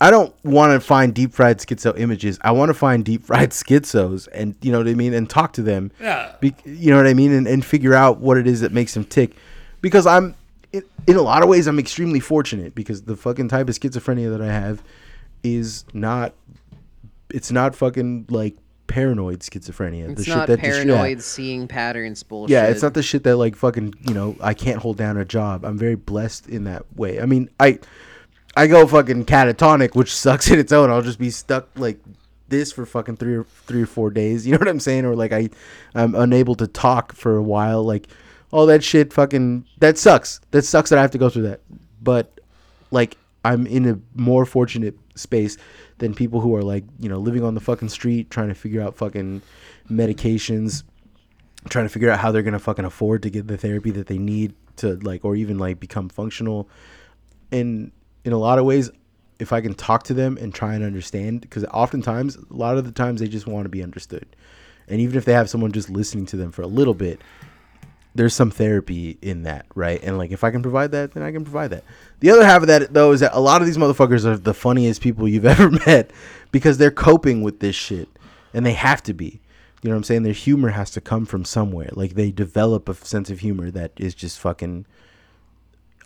I don't want to find deep fried schizo images. I want to find deep fried schizos, and you know what I mean, and talk to them. Yeah. Be, you know what I mean, and, and figure out what it is that makes them tick. Because I'm, in, in a lot of ways, I'm extremely fortunate because the fucking type of schizophrenia that I have is not. It's not fucking like paranoid schizophrenia. It's the not shit that just- yeah. paranoid seeing patterns bullshit. Yeah, it's not the shit that like fucking you know I can't hold down a job. I'm very blessed in that way. I mean, I I go fucking catatonic, which sucks in its own. I'll just be stuck like this for fucking three or three or four days. You know what I'm saying? Or like I I'm unable to talk for a while. Like all that shit fucking that sucks. That sucks that I have to go through that. But like I'm in a more fortunate space than people who are like you know living on the fucking street trying to figure out fucking medications trying to figure out how they're gonna fucking afford to get the therapy that they need to like or even like become functional. And in a lot of ways if i can talk to them and try and understand because oftentimes a lot of the times they just want to be understood. And even if they have someone just listening to them for a little bit there's some therapy in that right and like if i can provide that then i can provide that the other half of that though is that a lot of these motherfuckers are the funniest people you've ever met because they're coping with this shit and they have to be you know what i'm saying their humor has to come from somewhere like they develop a sense of humor that is just fucking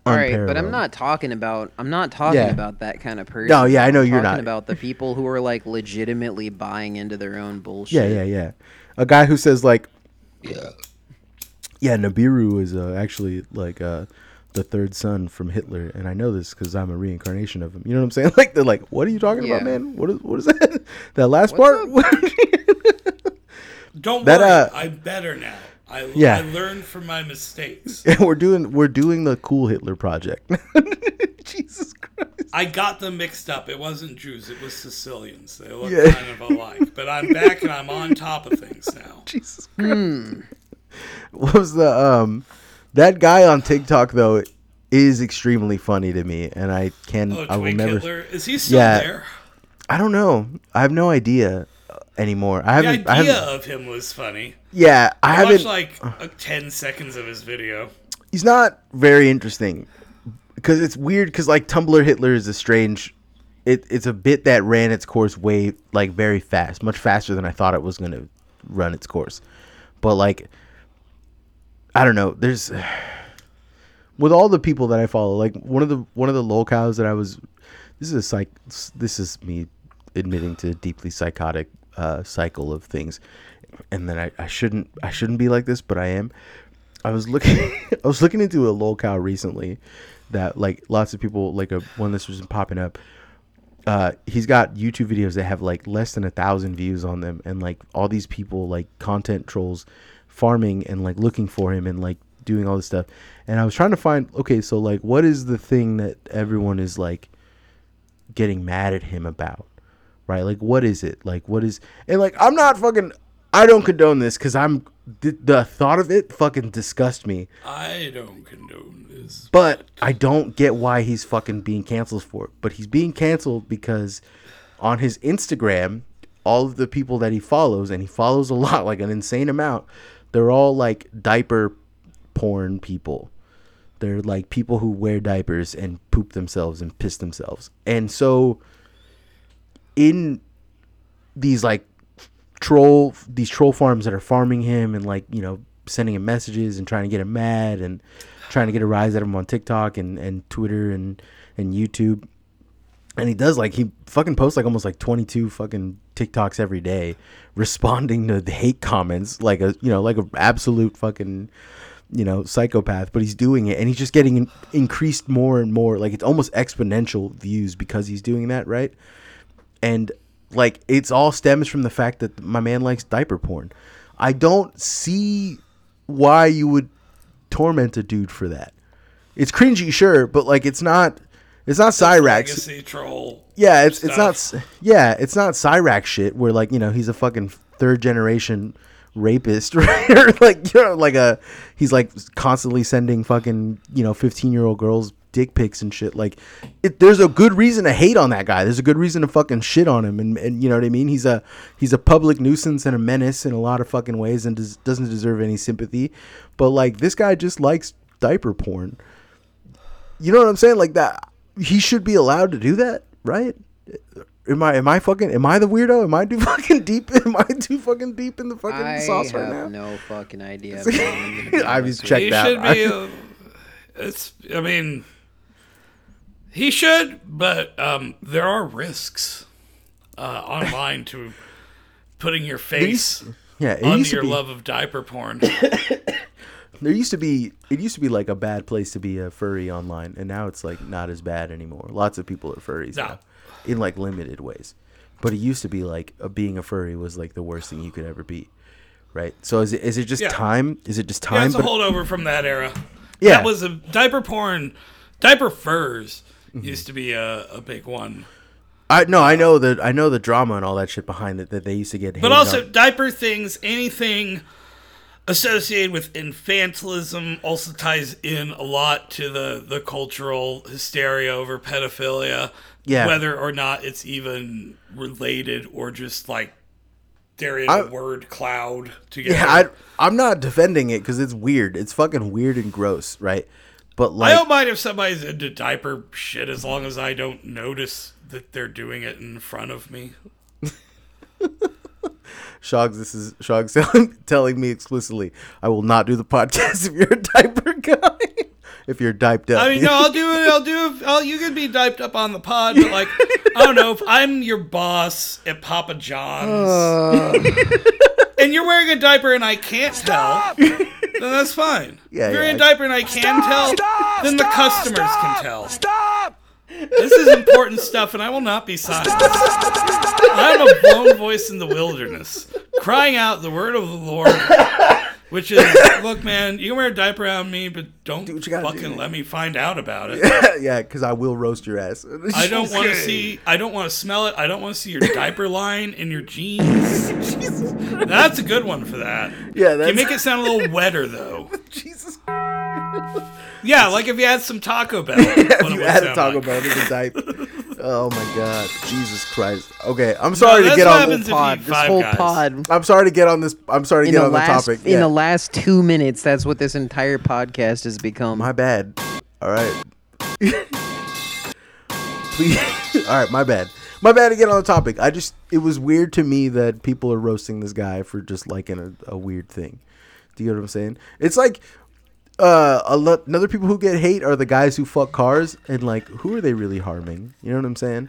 All right, but I'm not talking about. I'm not talking Yeah. about that kind of person. No, yeah, I know I'm you're not talking not. about the people who are like legitimately buying into their own bullshit. Yeah, yeah, yeah. A guy who says like, yeah, Nibiru is uh, actually like uh, the third son from Hitler, and I know this because I'm a reincarnation of him. You know what I'm saying? Like they're like, what are you talking about, man? What is what is that? that last What's part? don't That, worry. uh, I'm better now. I, Yeah. I learned from my mistakes. we're doing we're doing the cool Hitler project. Jesus Christ. I got them mixed up. It wasn't Jews. It was Sicilians. They look Yeah. kind of alike. But I'm back and I'm on top of things now. Jesus Christ. What was the um that guy on TikTok though is extremely funny to me and I can Oh, I will never Hitler. Is he still Yeah. there? I don't know. I have no idea uh, anymore. I The haven't I idea haven't of him was funny. Yeah, I, I haven't watched like uh, 10 seconds of his video. he's not very interesting because it's weird because like Tumblr Hitler is a strange it, it's a bit that ran its course way like very fast much faster than I thought it was going to run its course but like I don't know. There's with all the people that I follow like one of the one of the locales that I was this is a psych this is me admitting to a deeply psychotic uh, cycle of things. And then I, I shouldn't I shouldn't be like this but I am. I was looking I was looking into a locale recently that like lots of people like a one that's just popping up. Uh, he's got YouTube videos that have like less than a thousand views on them, and like all these people like content trolls farming and like looking for him and like doing all this stuff. And I was trying to find okay, so like what is the thing that everyone is like getting mad at him about? Right? Like what is it? Like what is and like I'm not fucking I don't condone this because I'm the, the thought of it fucking disgusts me. I don't condone this. But I don't get why he's fucking being canceled for it. But he's being canceled because on his Instagram, all of the people that he follows, and he follows a lot, like an insane amount, they're all like diaper porn people. They're like people who wear diapers and poop themselves and piss themselves. And so in these like troll these troll farms that are farming him and like, you know, sending him messages and trying to get him mad and trying to get a rise out of him on TikTok and, and Twitter and, and YouTube. And he does like he fucking posts like almost like 22 fucking TikToks every day responding to the hate comments like a you know like a absolute fucking you know psychopath. But he's doing it and he's just getting in- increased more and more. Like it's almost exponential views because he's doing that right? And like it's all stems from the fact that my man likes diaper porn. I don't see why you would torment a dude for that. It's cringy sure but like it's not it's not cyrax Legacy troll. yeah, it's it's not. Yeah, it's not Cyrax shit where like you know he's a fucking third generation rapist, right? or like you know like a he's like constantly sending fucking you know fifteen year old girls dick pics and shit. Like, it, there's a good reason to hate on that guy. There's a good reason to fucking shit on him, and, and you know what I mean. He's a he's a public nuisance and a menace in a lot of fucking ways, and does, doesn't deserve any sympathy. But like this guy just likes diaper porn. You know what I'm saying? Like that, he should be allowed to do that, right? Am I am I fucking am I the weirdo? Am I too fucking deep? Am I too fucking deep in the fucking I sauce right have now? no fucking idea. I'm gonna be I honest was with checked he out. should be. uh, it's. I mean, he should, but um, there are risks uh, online to putting your face yeah, it under your be. love of diaper porn. There used to be it used to be like a bad place to be a furry online, and now it's like not as bad anymore. Lots of people are furries No. now, in like limited ways. But it used to be like uh, being a furry was like the worst thing you could ever be, right? So is it is it just Yeah. time? Is it just Yeah, time? it's a holdover from that era. Yeah. that was a diaper porn. Diaper furs Mm-hmm. used to be a, a big one, I no, I know that I know the drama and all that shit behind it that they used to get. but also on. diaper things, anything associated with infantilism, also ties in a lot to the the cultural hysteria over pedophilia. Yeah. whether or not it's even related or just like they're in I- a word cloud together. yeah, I I'm not defending it because it's weird. It's fucking weird and gross, right? But like, I don't mind if somebody's into diaper shit as long as I don't notice that they're doing it in front of me. Shogs, this is Shogs telling, telling me explicitly, I will not do the podcast if you're a diaper guy. if you're diped up. I mean, no, I'll do it. I'll do it. I'll, you can be diped up on the pod, but like, I don't know if I'm your boss at Papa John's Uh, and you're wearing a diaper and I can't tell, then that's fine. Yeah, if you're yeah. in a diaper and I can tell, then the customers can tell. Stop! This is important stuff, and I will not be silenced. I am a blown voice in the wilderness, crying out the word of the Lord, which is, look, man, you can wear a diaper on me, but don't you fucking do. let me find out about it. yeah, because I will roast your ass. I don't want to see. I don't want to smell it. I don't want to see your diaper line in your jeans. That's a good one for that. Yeah, You make it sound a little wetter though. Jesus. Yeah, like if you had some Taco Bell. If you had a Taco Bell as a dipe. Oh my god, Jesus Christ. Okay, I'm sorry to get on. happens pod, this whole Guys. pod. I'm sorry to get on this. I'm sorry to In get the on last, the topic. in Yeah. the last two minutes, that's what this entire podcast has become. My bad. All right. Please. All right, my bad. My bad to get on the topic. I just it was weird to me that people are roasting this guy for just liking a, a weird thing. Do you know what I'm saying? It's like uh a lot another people who get hate are the guys who fuck cars and like who are they really harming? You know what I'm saying?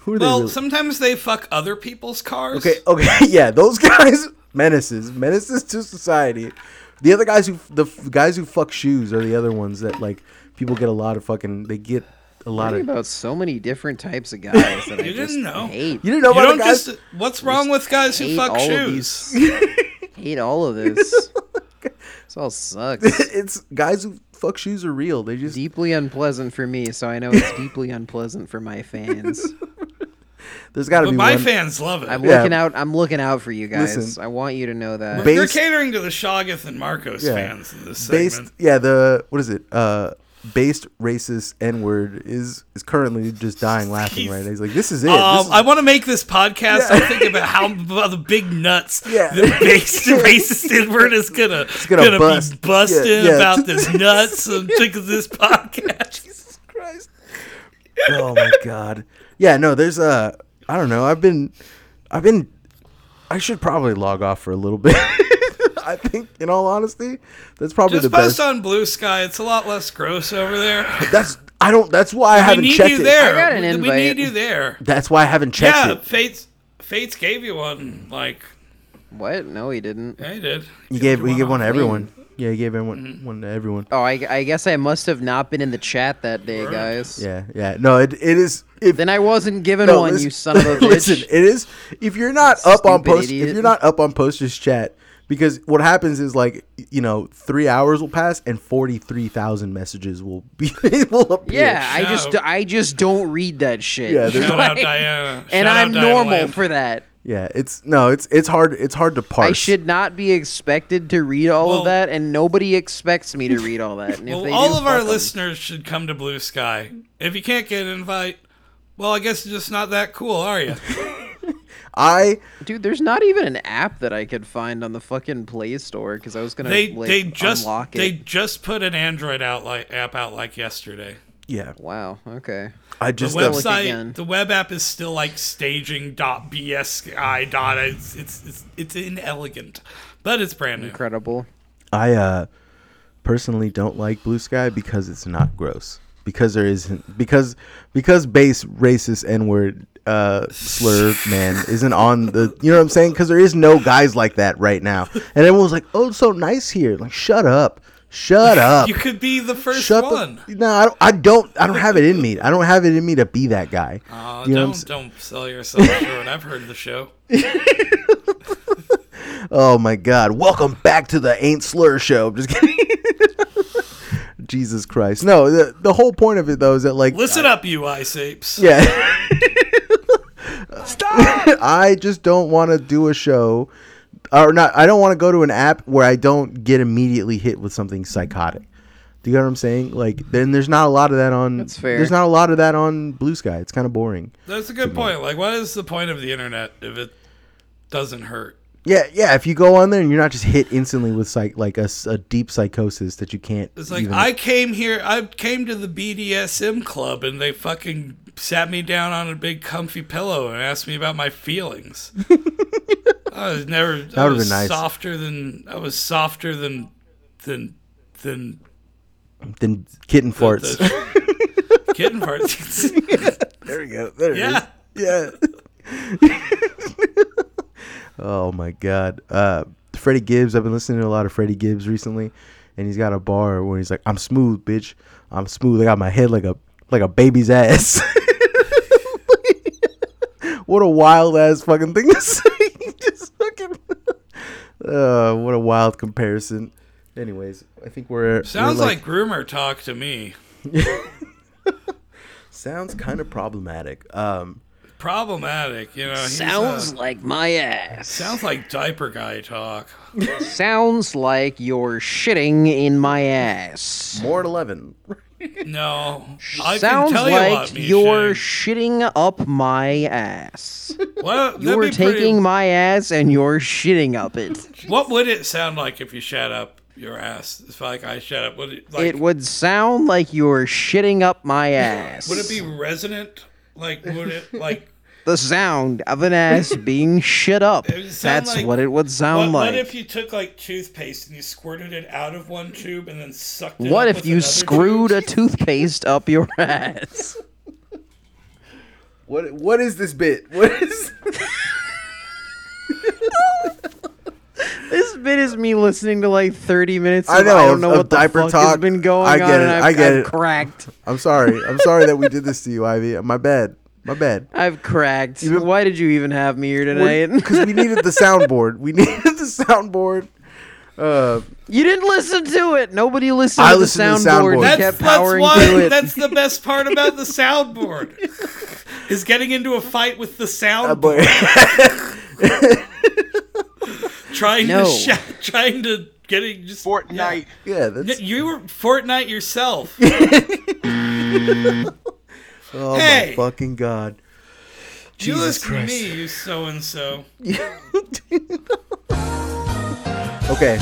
Who are they Well, really sometimes they fuck other people's cars. Okay, okay, yeah, those guys menaces, menaces to society. The other guys who the f- guys who fuck shoes are the other ones that like people get a lot of fucking they get a lot of about so many different types of guys that You just didn't know. hate. You didn't know You about don't the guys just. What's wrong with guys who fuck all of shoes? these. hate all of this. This all sucks. it's guys who fuck shoes are real. They just deeply unpleasant for me, so I know it's deeply unpleasant for my fans. there's got to But be my one. fans love it. I'm Yeah. looking out. I'm looking out for you guys. Listen. I want you to know that. Ba- You're catering to the Shoggoth and Marcos Yeah. fans in this based segment. yeah the what is it uh based racist n word is is currently just dying laughing right now. He's like this is it. Um, This is- I want to make this podcast. I'm thinking about how about the big nuts Yeah. the based racist N-word is gonna, gonna gonna, bust. be busting Yeah, yeah. about this nuts and think of this podcast. Jesus Christ. Oh my god. Yeah, no, there's uh I don't know. I've been I've been I should probably log off for a little bit. I think, in all honesty, that's probably Just the post on Blue Sky. It's a lot less gross over there. That's I don't. That's why I we haven't need checked you it. there. I got an We- We need you there. That's why I haven't checked Yeah, it. Fates. Fates gave you one. Like What? No, he didn't. yeah, he did. He gave you he gave one to off. everyone. Yeah, he gave everyone Mm-hmm. one to everyone. Oh, I, I guess I must have not been in the chat that day, guys. Yeah, yeah. No, it it is. If Then I wasn't given no, one, listen- you son of a bitch. listen, it is. If you're not up on Stupid post, if you're not up on posters chat, because what happens is like you know three hours will pass and forty three thousand messages will be will appear. yeah, I just Shout. I just don't read that shit. Yeah, there's- Shout out Like, Diana. and Shout out I'm Diana normal Lamb. for that. yeah. It's no, it's it's hard. It's hard to parse. I should not be expected to read all Well- of that, and nobody expects me to read all that. And if Well, they all do, of our fuck 'em. listeners should come to Blue Sky. If you can't get an invite, well, I guess you're just not that cool, are you? I dude, there's not even an app that I could find on the fucking Play Store because I was gonna They like, they just unlock it. they just put an Android out like app out like yesterday. yeah. Wow. Okay. I just look uh, website, again. the web app is still like staging dot bsi dot. It's it's it's, it's inelegant, but it's brand new. Incredible. I uh personally don't like Blue Sky because it's not gross. Because there isn't because because base racist N word uh slur man isn't on the you know what I'm saying? Because there is no guys like that right now. And everyone's like, Oh, it's so nice here. Like, shut up. Shut up. You could be the first Shut one. the no, I don't, I don't I don't have it in me. I don't have it in me to be that guy. Aw, You know don't don't sell yourself short. I've heard the show. Oh my god. Welcome back to the Ain't Slur show. I'm just kidding. Jesus Christ. No, the the whole point of it though is that like Listen up, you ice apes. Yeah. I just don't want to do a show or not I don't want to go to an app where I don't get immediately hit with something psychotic. Do you get what I'm saying? Like then there's not a lot of that on That's fair. There's not a lot of that on Blue Sky. It's kind of boring. That's a good point. Like, what is the point of the internet if it doesn't hurt? Yeah, yeah, if you go on there and you're not just hit instantly with psych like a deep psychosis that you can't It's like even- I came here, I came to the BDSM club, and they fucking sat me down on a big comfy pillow and asked me about my feelings. I was never. I would've been was nice. softer than I was softer than than than then kitten farts. the kitten farts. there we go. There it yeah. is. Yeah. oh my god. Uh Freddie Gibbs, I've been listening to a lot of Freddie Gibbs recently, and he's got a bar where he's like, I'm smooth, bitch. I'm smooth. I got my head like a like a baby's ass. what a wild ass fucking thing to say. Just fucking uh, what a wild comparison. Anyways, I think we're Sounds we're like, groomer talk to me. sounds kind of problematic. Um Problematic, you know. Sounds uh, like my ass. sounds like diaper guy talk. Sounds like you're shitting in my ass. more at 11. No, I Sounds can tell you like what, you're Shane. shitting up my ass. Well, You're be pretty- taking my ass and you're shitting up it. What would it sound like if you shut up your ass? It's like I shut up. Would it like? it would sound like you're shitting up my ass. would it be resonant? Like would it like? The sound of an ass being shit up? It would sound That's like- what it would sound what like. What if you took like toothpaste and you squirted it out of one tube and then sucked it? What up if with you screwed tube? a toothpaste up your ass? What what is this bit? What is This bit is me listening to like 30 minutes. Of, I know, I don't know of what the diaper fuck has been going on? I get on. it, and I've, I get I've it. cracked. I'm sorry. I'm sorry that we did this to you, Ivy. My bad. My bad. I've cracked. You- Why did you even have me here tonight? Because we needed the soundboard. We needed the soundboard. Uh, you didn't listen to it. Nobody listened I to the listened to the soundboard. soundboard. That's, kept that's powering why. through it. That's the best part about the soundboard. Is getting into a fight with the uh, soundboard, trying No. to shout, trying to getting just Fortnite. yeah, Yeah. that's You were Fortnite yourself. Oh Hey! my fucking god. you Jesus listen Christ. to me, you so and so. Okay,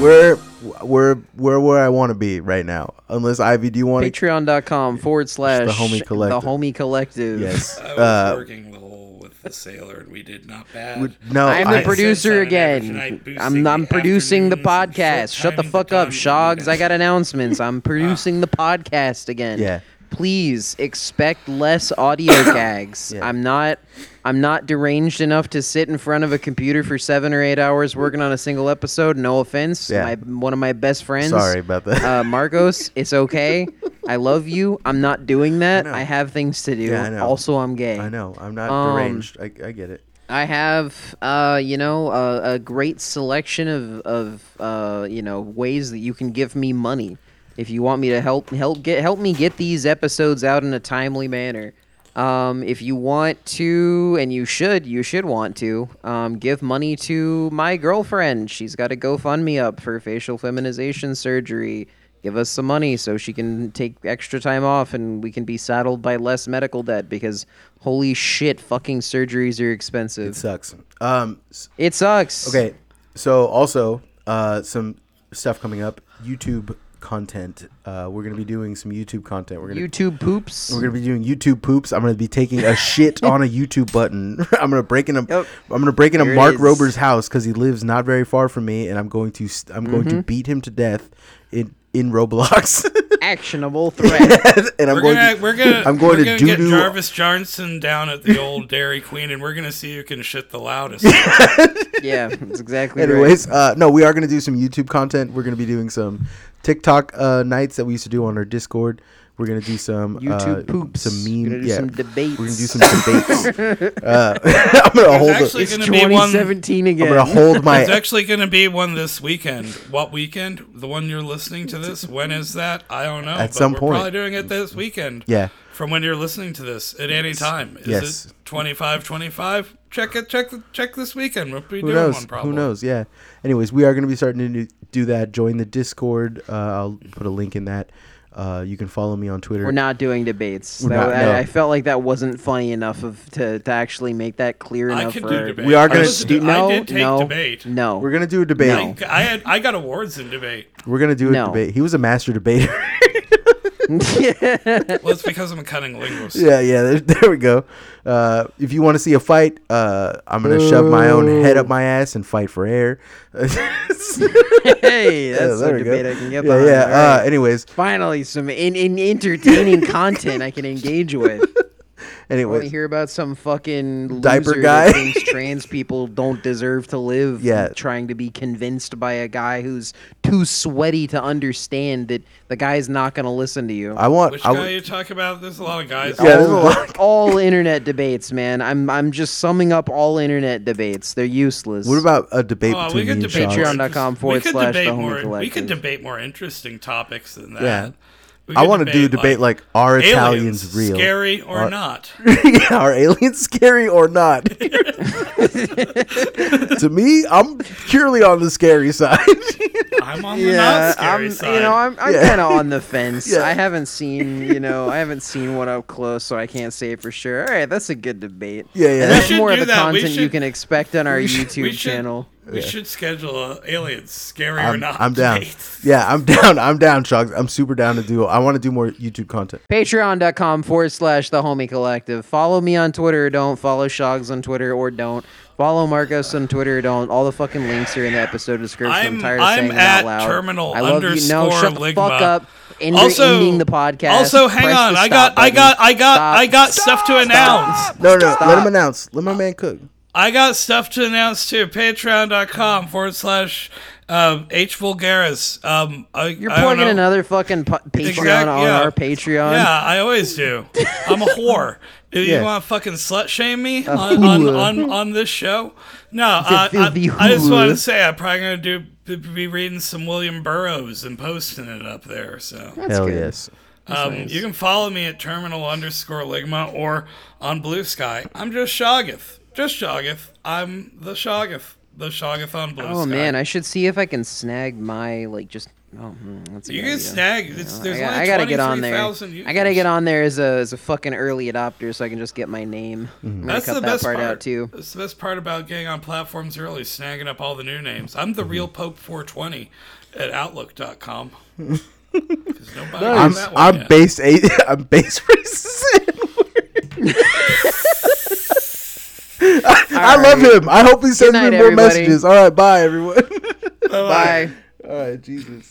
where where where where I want to be right now? Unless Ivy, do you want? Patreon.com forward slash The Homie Collective. The Homie Collective. Yes. I was Uh, working the whole with the Sailor, and we did not bad. Would- no, I'm the Since producer Sunset again. I'm I'm producing the podcast. Shut the fuck the up, time Shogs. I got announcements. I'm producing the podcast again. Yeah. Please expect less audio gags. Yeah. I'm not I'm not deranged enough to sit in front of a computer for seven or eight hours working on a single episode. No offense. Yeah. My one of my best friends. Sorry about that. Uh, Marcos, it's okay. I love you. I'm not doing that. know. I, have things to do. Yeah, I know. Also, I'm gay. I know. I'm not Um, deranged. I, I get it. I have, uh, you know, a, a great selection of, of uh, you know, ways that you can give me money if you want me to help help get help me get these episodes out in a timely manner. Um, if you want to, and you should, you should want to, um, give money to my girlfriend. She's got a GoFundMe up for facial feminization surgery. Give us some money so she can take extra time off and we can be saddled by less medical debt because holy shit, fucking surgeries are expensive. It sucks. Um. It sucks. Okay. So also, uh, some stuff coming up. YouTube content. Uh, we're gonna be doing some YouTube content. We're gonna YouTube poops. We're gonna be doing YouTube poops. I'm gonna be taking a shit on a YouTube button. I'm gonna break in a. Yep. am gonna break into Mark. Rober's house because he lives not very far from me, and I'm going to. I'm going Mm-hmm. to beat him to death in in Roblox. Actionable threat. and I'm We're going. gonna, to, we're gonna, I'm going we're to get Jarvis Johnson down at the old Dairy Queen, and we're gonna see who can shit the loudest. yeah, that's exactly right. Anyways, uh, no, we are gonna do some YouTube content. We're gonna be doing some TikTok uh, nights that we used to do on our Discord. We're gonna do some YouTube uh, poops. some We're meme, do yeah. some debates. We're gonna do some debates. uh, I'm gonna hold. actually The, It's gonna be one- 2017 again. I'm gonna hold my. It's actually going to be one this weekend. What weekend? The one you're listening to this? When is that? I don't know. At but some we're point. Probably doing it this weekend. yeah. From when you're listening to this at any time. Is Yes. it 25 25? Check it. Check the, check this weekend. We'll be Who doing knows? one probably. Who knows? Yeah. Anyways, we are going to be starting to do- do that. Join the Discord. Uh, I'll put a link in that. Uh, you can follow me on Twitter. We're not doing debates. We're That- not, I, no. I felt like that wasn't funny enough of to, to actually make that clear I enough can for do debate. We are gonna do- no, I did take no, debate. No. We're gonna do a debate. No. I, I had I got awards in debate. We're gonna do a No. debate. He was a master debater. Well, it's because I'm a cunning linguist. yeah, yeah. There, there we go. Uh, if you want to see a fight, uh, I'm gonna shove my own head up my ass and fight for air. hey, that's there a we go. debate I can get Yeah, behind. yeah. All Uh, anyways, Finally, some in, in entertaining content I can engage with. I want to hear about some fucking Diaper loser guy. that thinks trans people don't deserve to live. Yeah. trying to be convinced by a guy who's too sweaty to understand that the guy's not going to listen to you. I want. Which I guy w- you talk about? There's a lot of guys. Yeah, there's a all, lot. all internet debates, man. I'm I'm just summing up all internet debates. They're useless. what about a debate Oh, we between could me debate Patreon.com forward we could slash the debate Homie more, We could debate more interesting topics than that. Yeah. We I want to do a debate like, are aliens, Italians real? scary or Are- not? yeah, are aliens scary or not? to me, I'm purely on the scary side. I'm on the yeah, not scary I'm, side. you know, I'm, I'm Yeah. kind of on the fence. Yeah. I haven't seen, you know, I haven't seen one up close, so I can't say for sure. All right, that's a good debate. Yeah, yeah. And that's more of the that. We content you can expect on our we should- YouTube we should- channel. We should schedule a aliens, scary or I'm, not. I'm down. debate. Yeah, I'm down. I'm down, Chuck. I'm super down to do. I want to do more YouTube content. Patreon.com forward slash the homie collective. Follow me on Twitter or don't. Follow Shogs on Twitter or don't. Follow Marcos on Twitter or don't. All the fucking links are in the episode description. I'm, I'm- tired of I'm saying them out loud. terminal I love you. No, underscore shut the fuck up. End, Also- ending the podcast. Also, hang Press on. the I got, I got, I got, I got stuff to announce. No, no. Let him announce. Let my man cook. I got stuff to announce too. Patreon.com forward slash um, H Vulgaris. Um, I, You're I plugging another fucking pu- Patreon Exact- on yeah. our Patreon. Yeah, I always do. I'm a whore. If Yeah. you want to fucking slut shame me on, on, on, on this show, no. I, I, I just want to say I'm probably gonna do be- be reading some William Burroughs and posting it up there. So That's Hell good. yes. um, you can follow me at terminal underscore ligma or on Blue Sky. I'm just Shoggoth. Just Shoggoth. I'm the Shoggoth. The Shoggoth on Blue Oh Sky. man, I should see if I can snag my like just. Oh, hmm, that's a you can idea. snag. It's, I, there's got, I gotta get on there. I gotta get on there as a as a fucking early adopter so I can just get my name. I'm gonna That's cut the that best part, part, out too. That's the best part about getting on platforms early, snagging up all the new names. I'm the real Pope 420 at Outlook.com. nobody I'm knows that one I'm base eight. I'm base racist. I love right. him. I hope he sends night, me more everybody. messages. All right, bye everyone. Bye. All right, Jesus.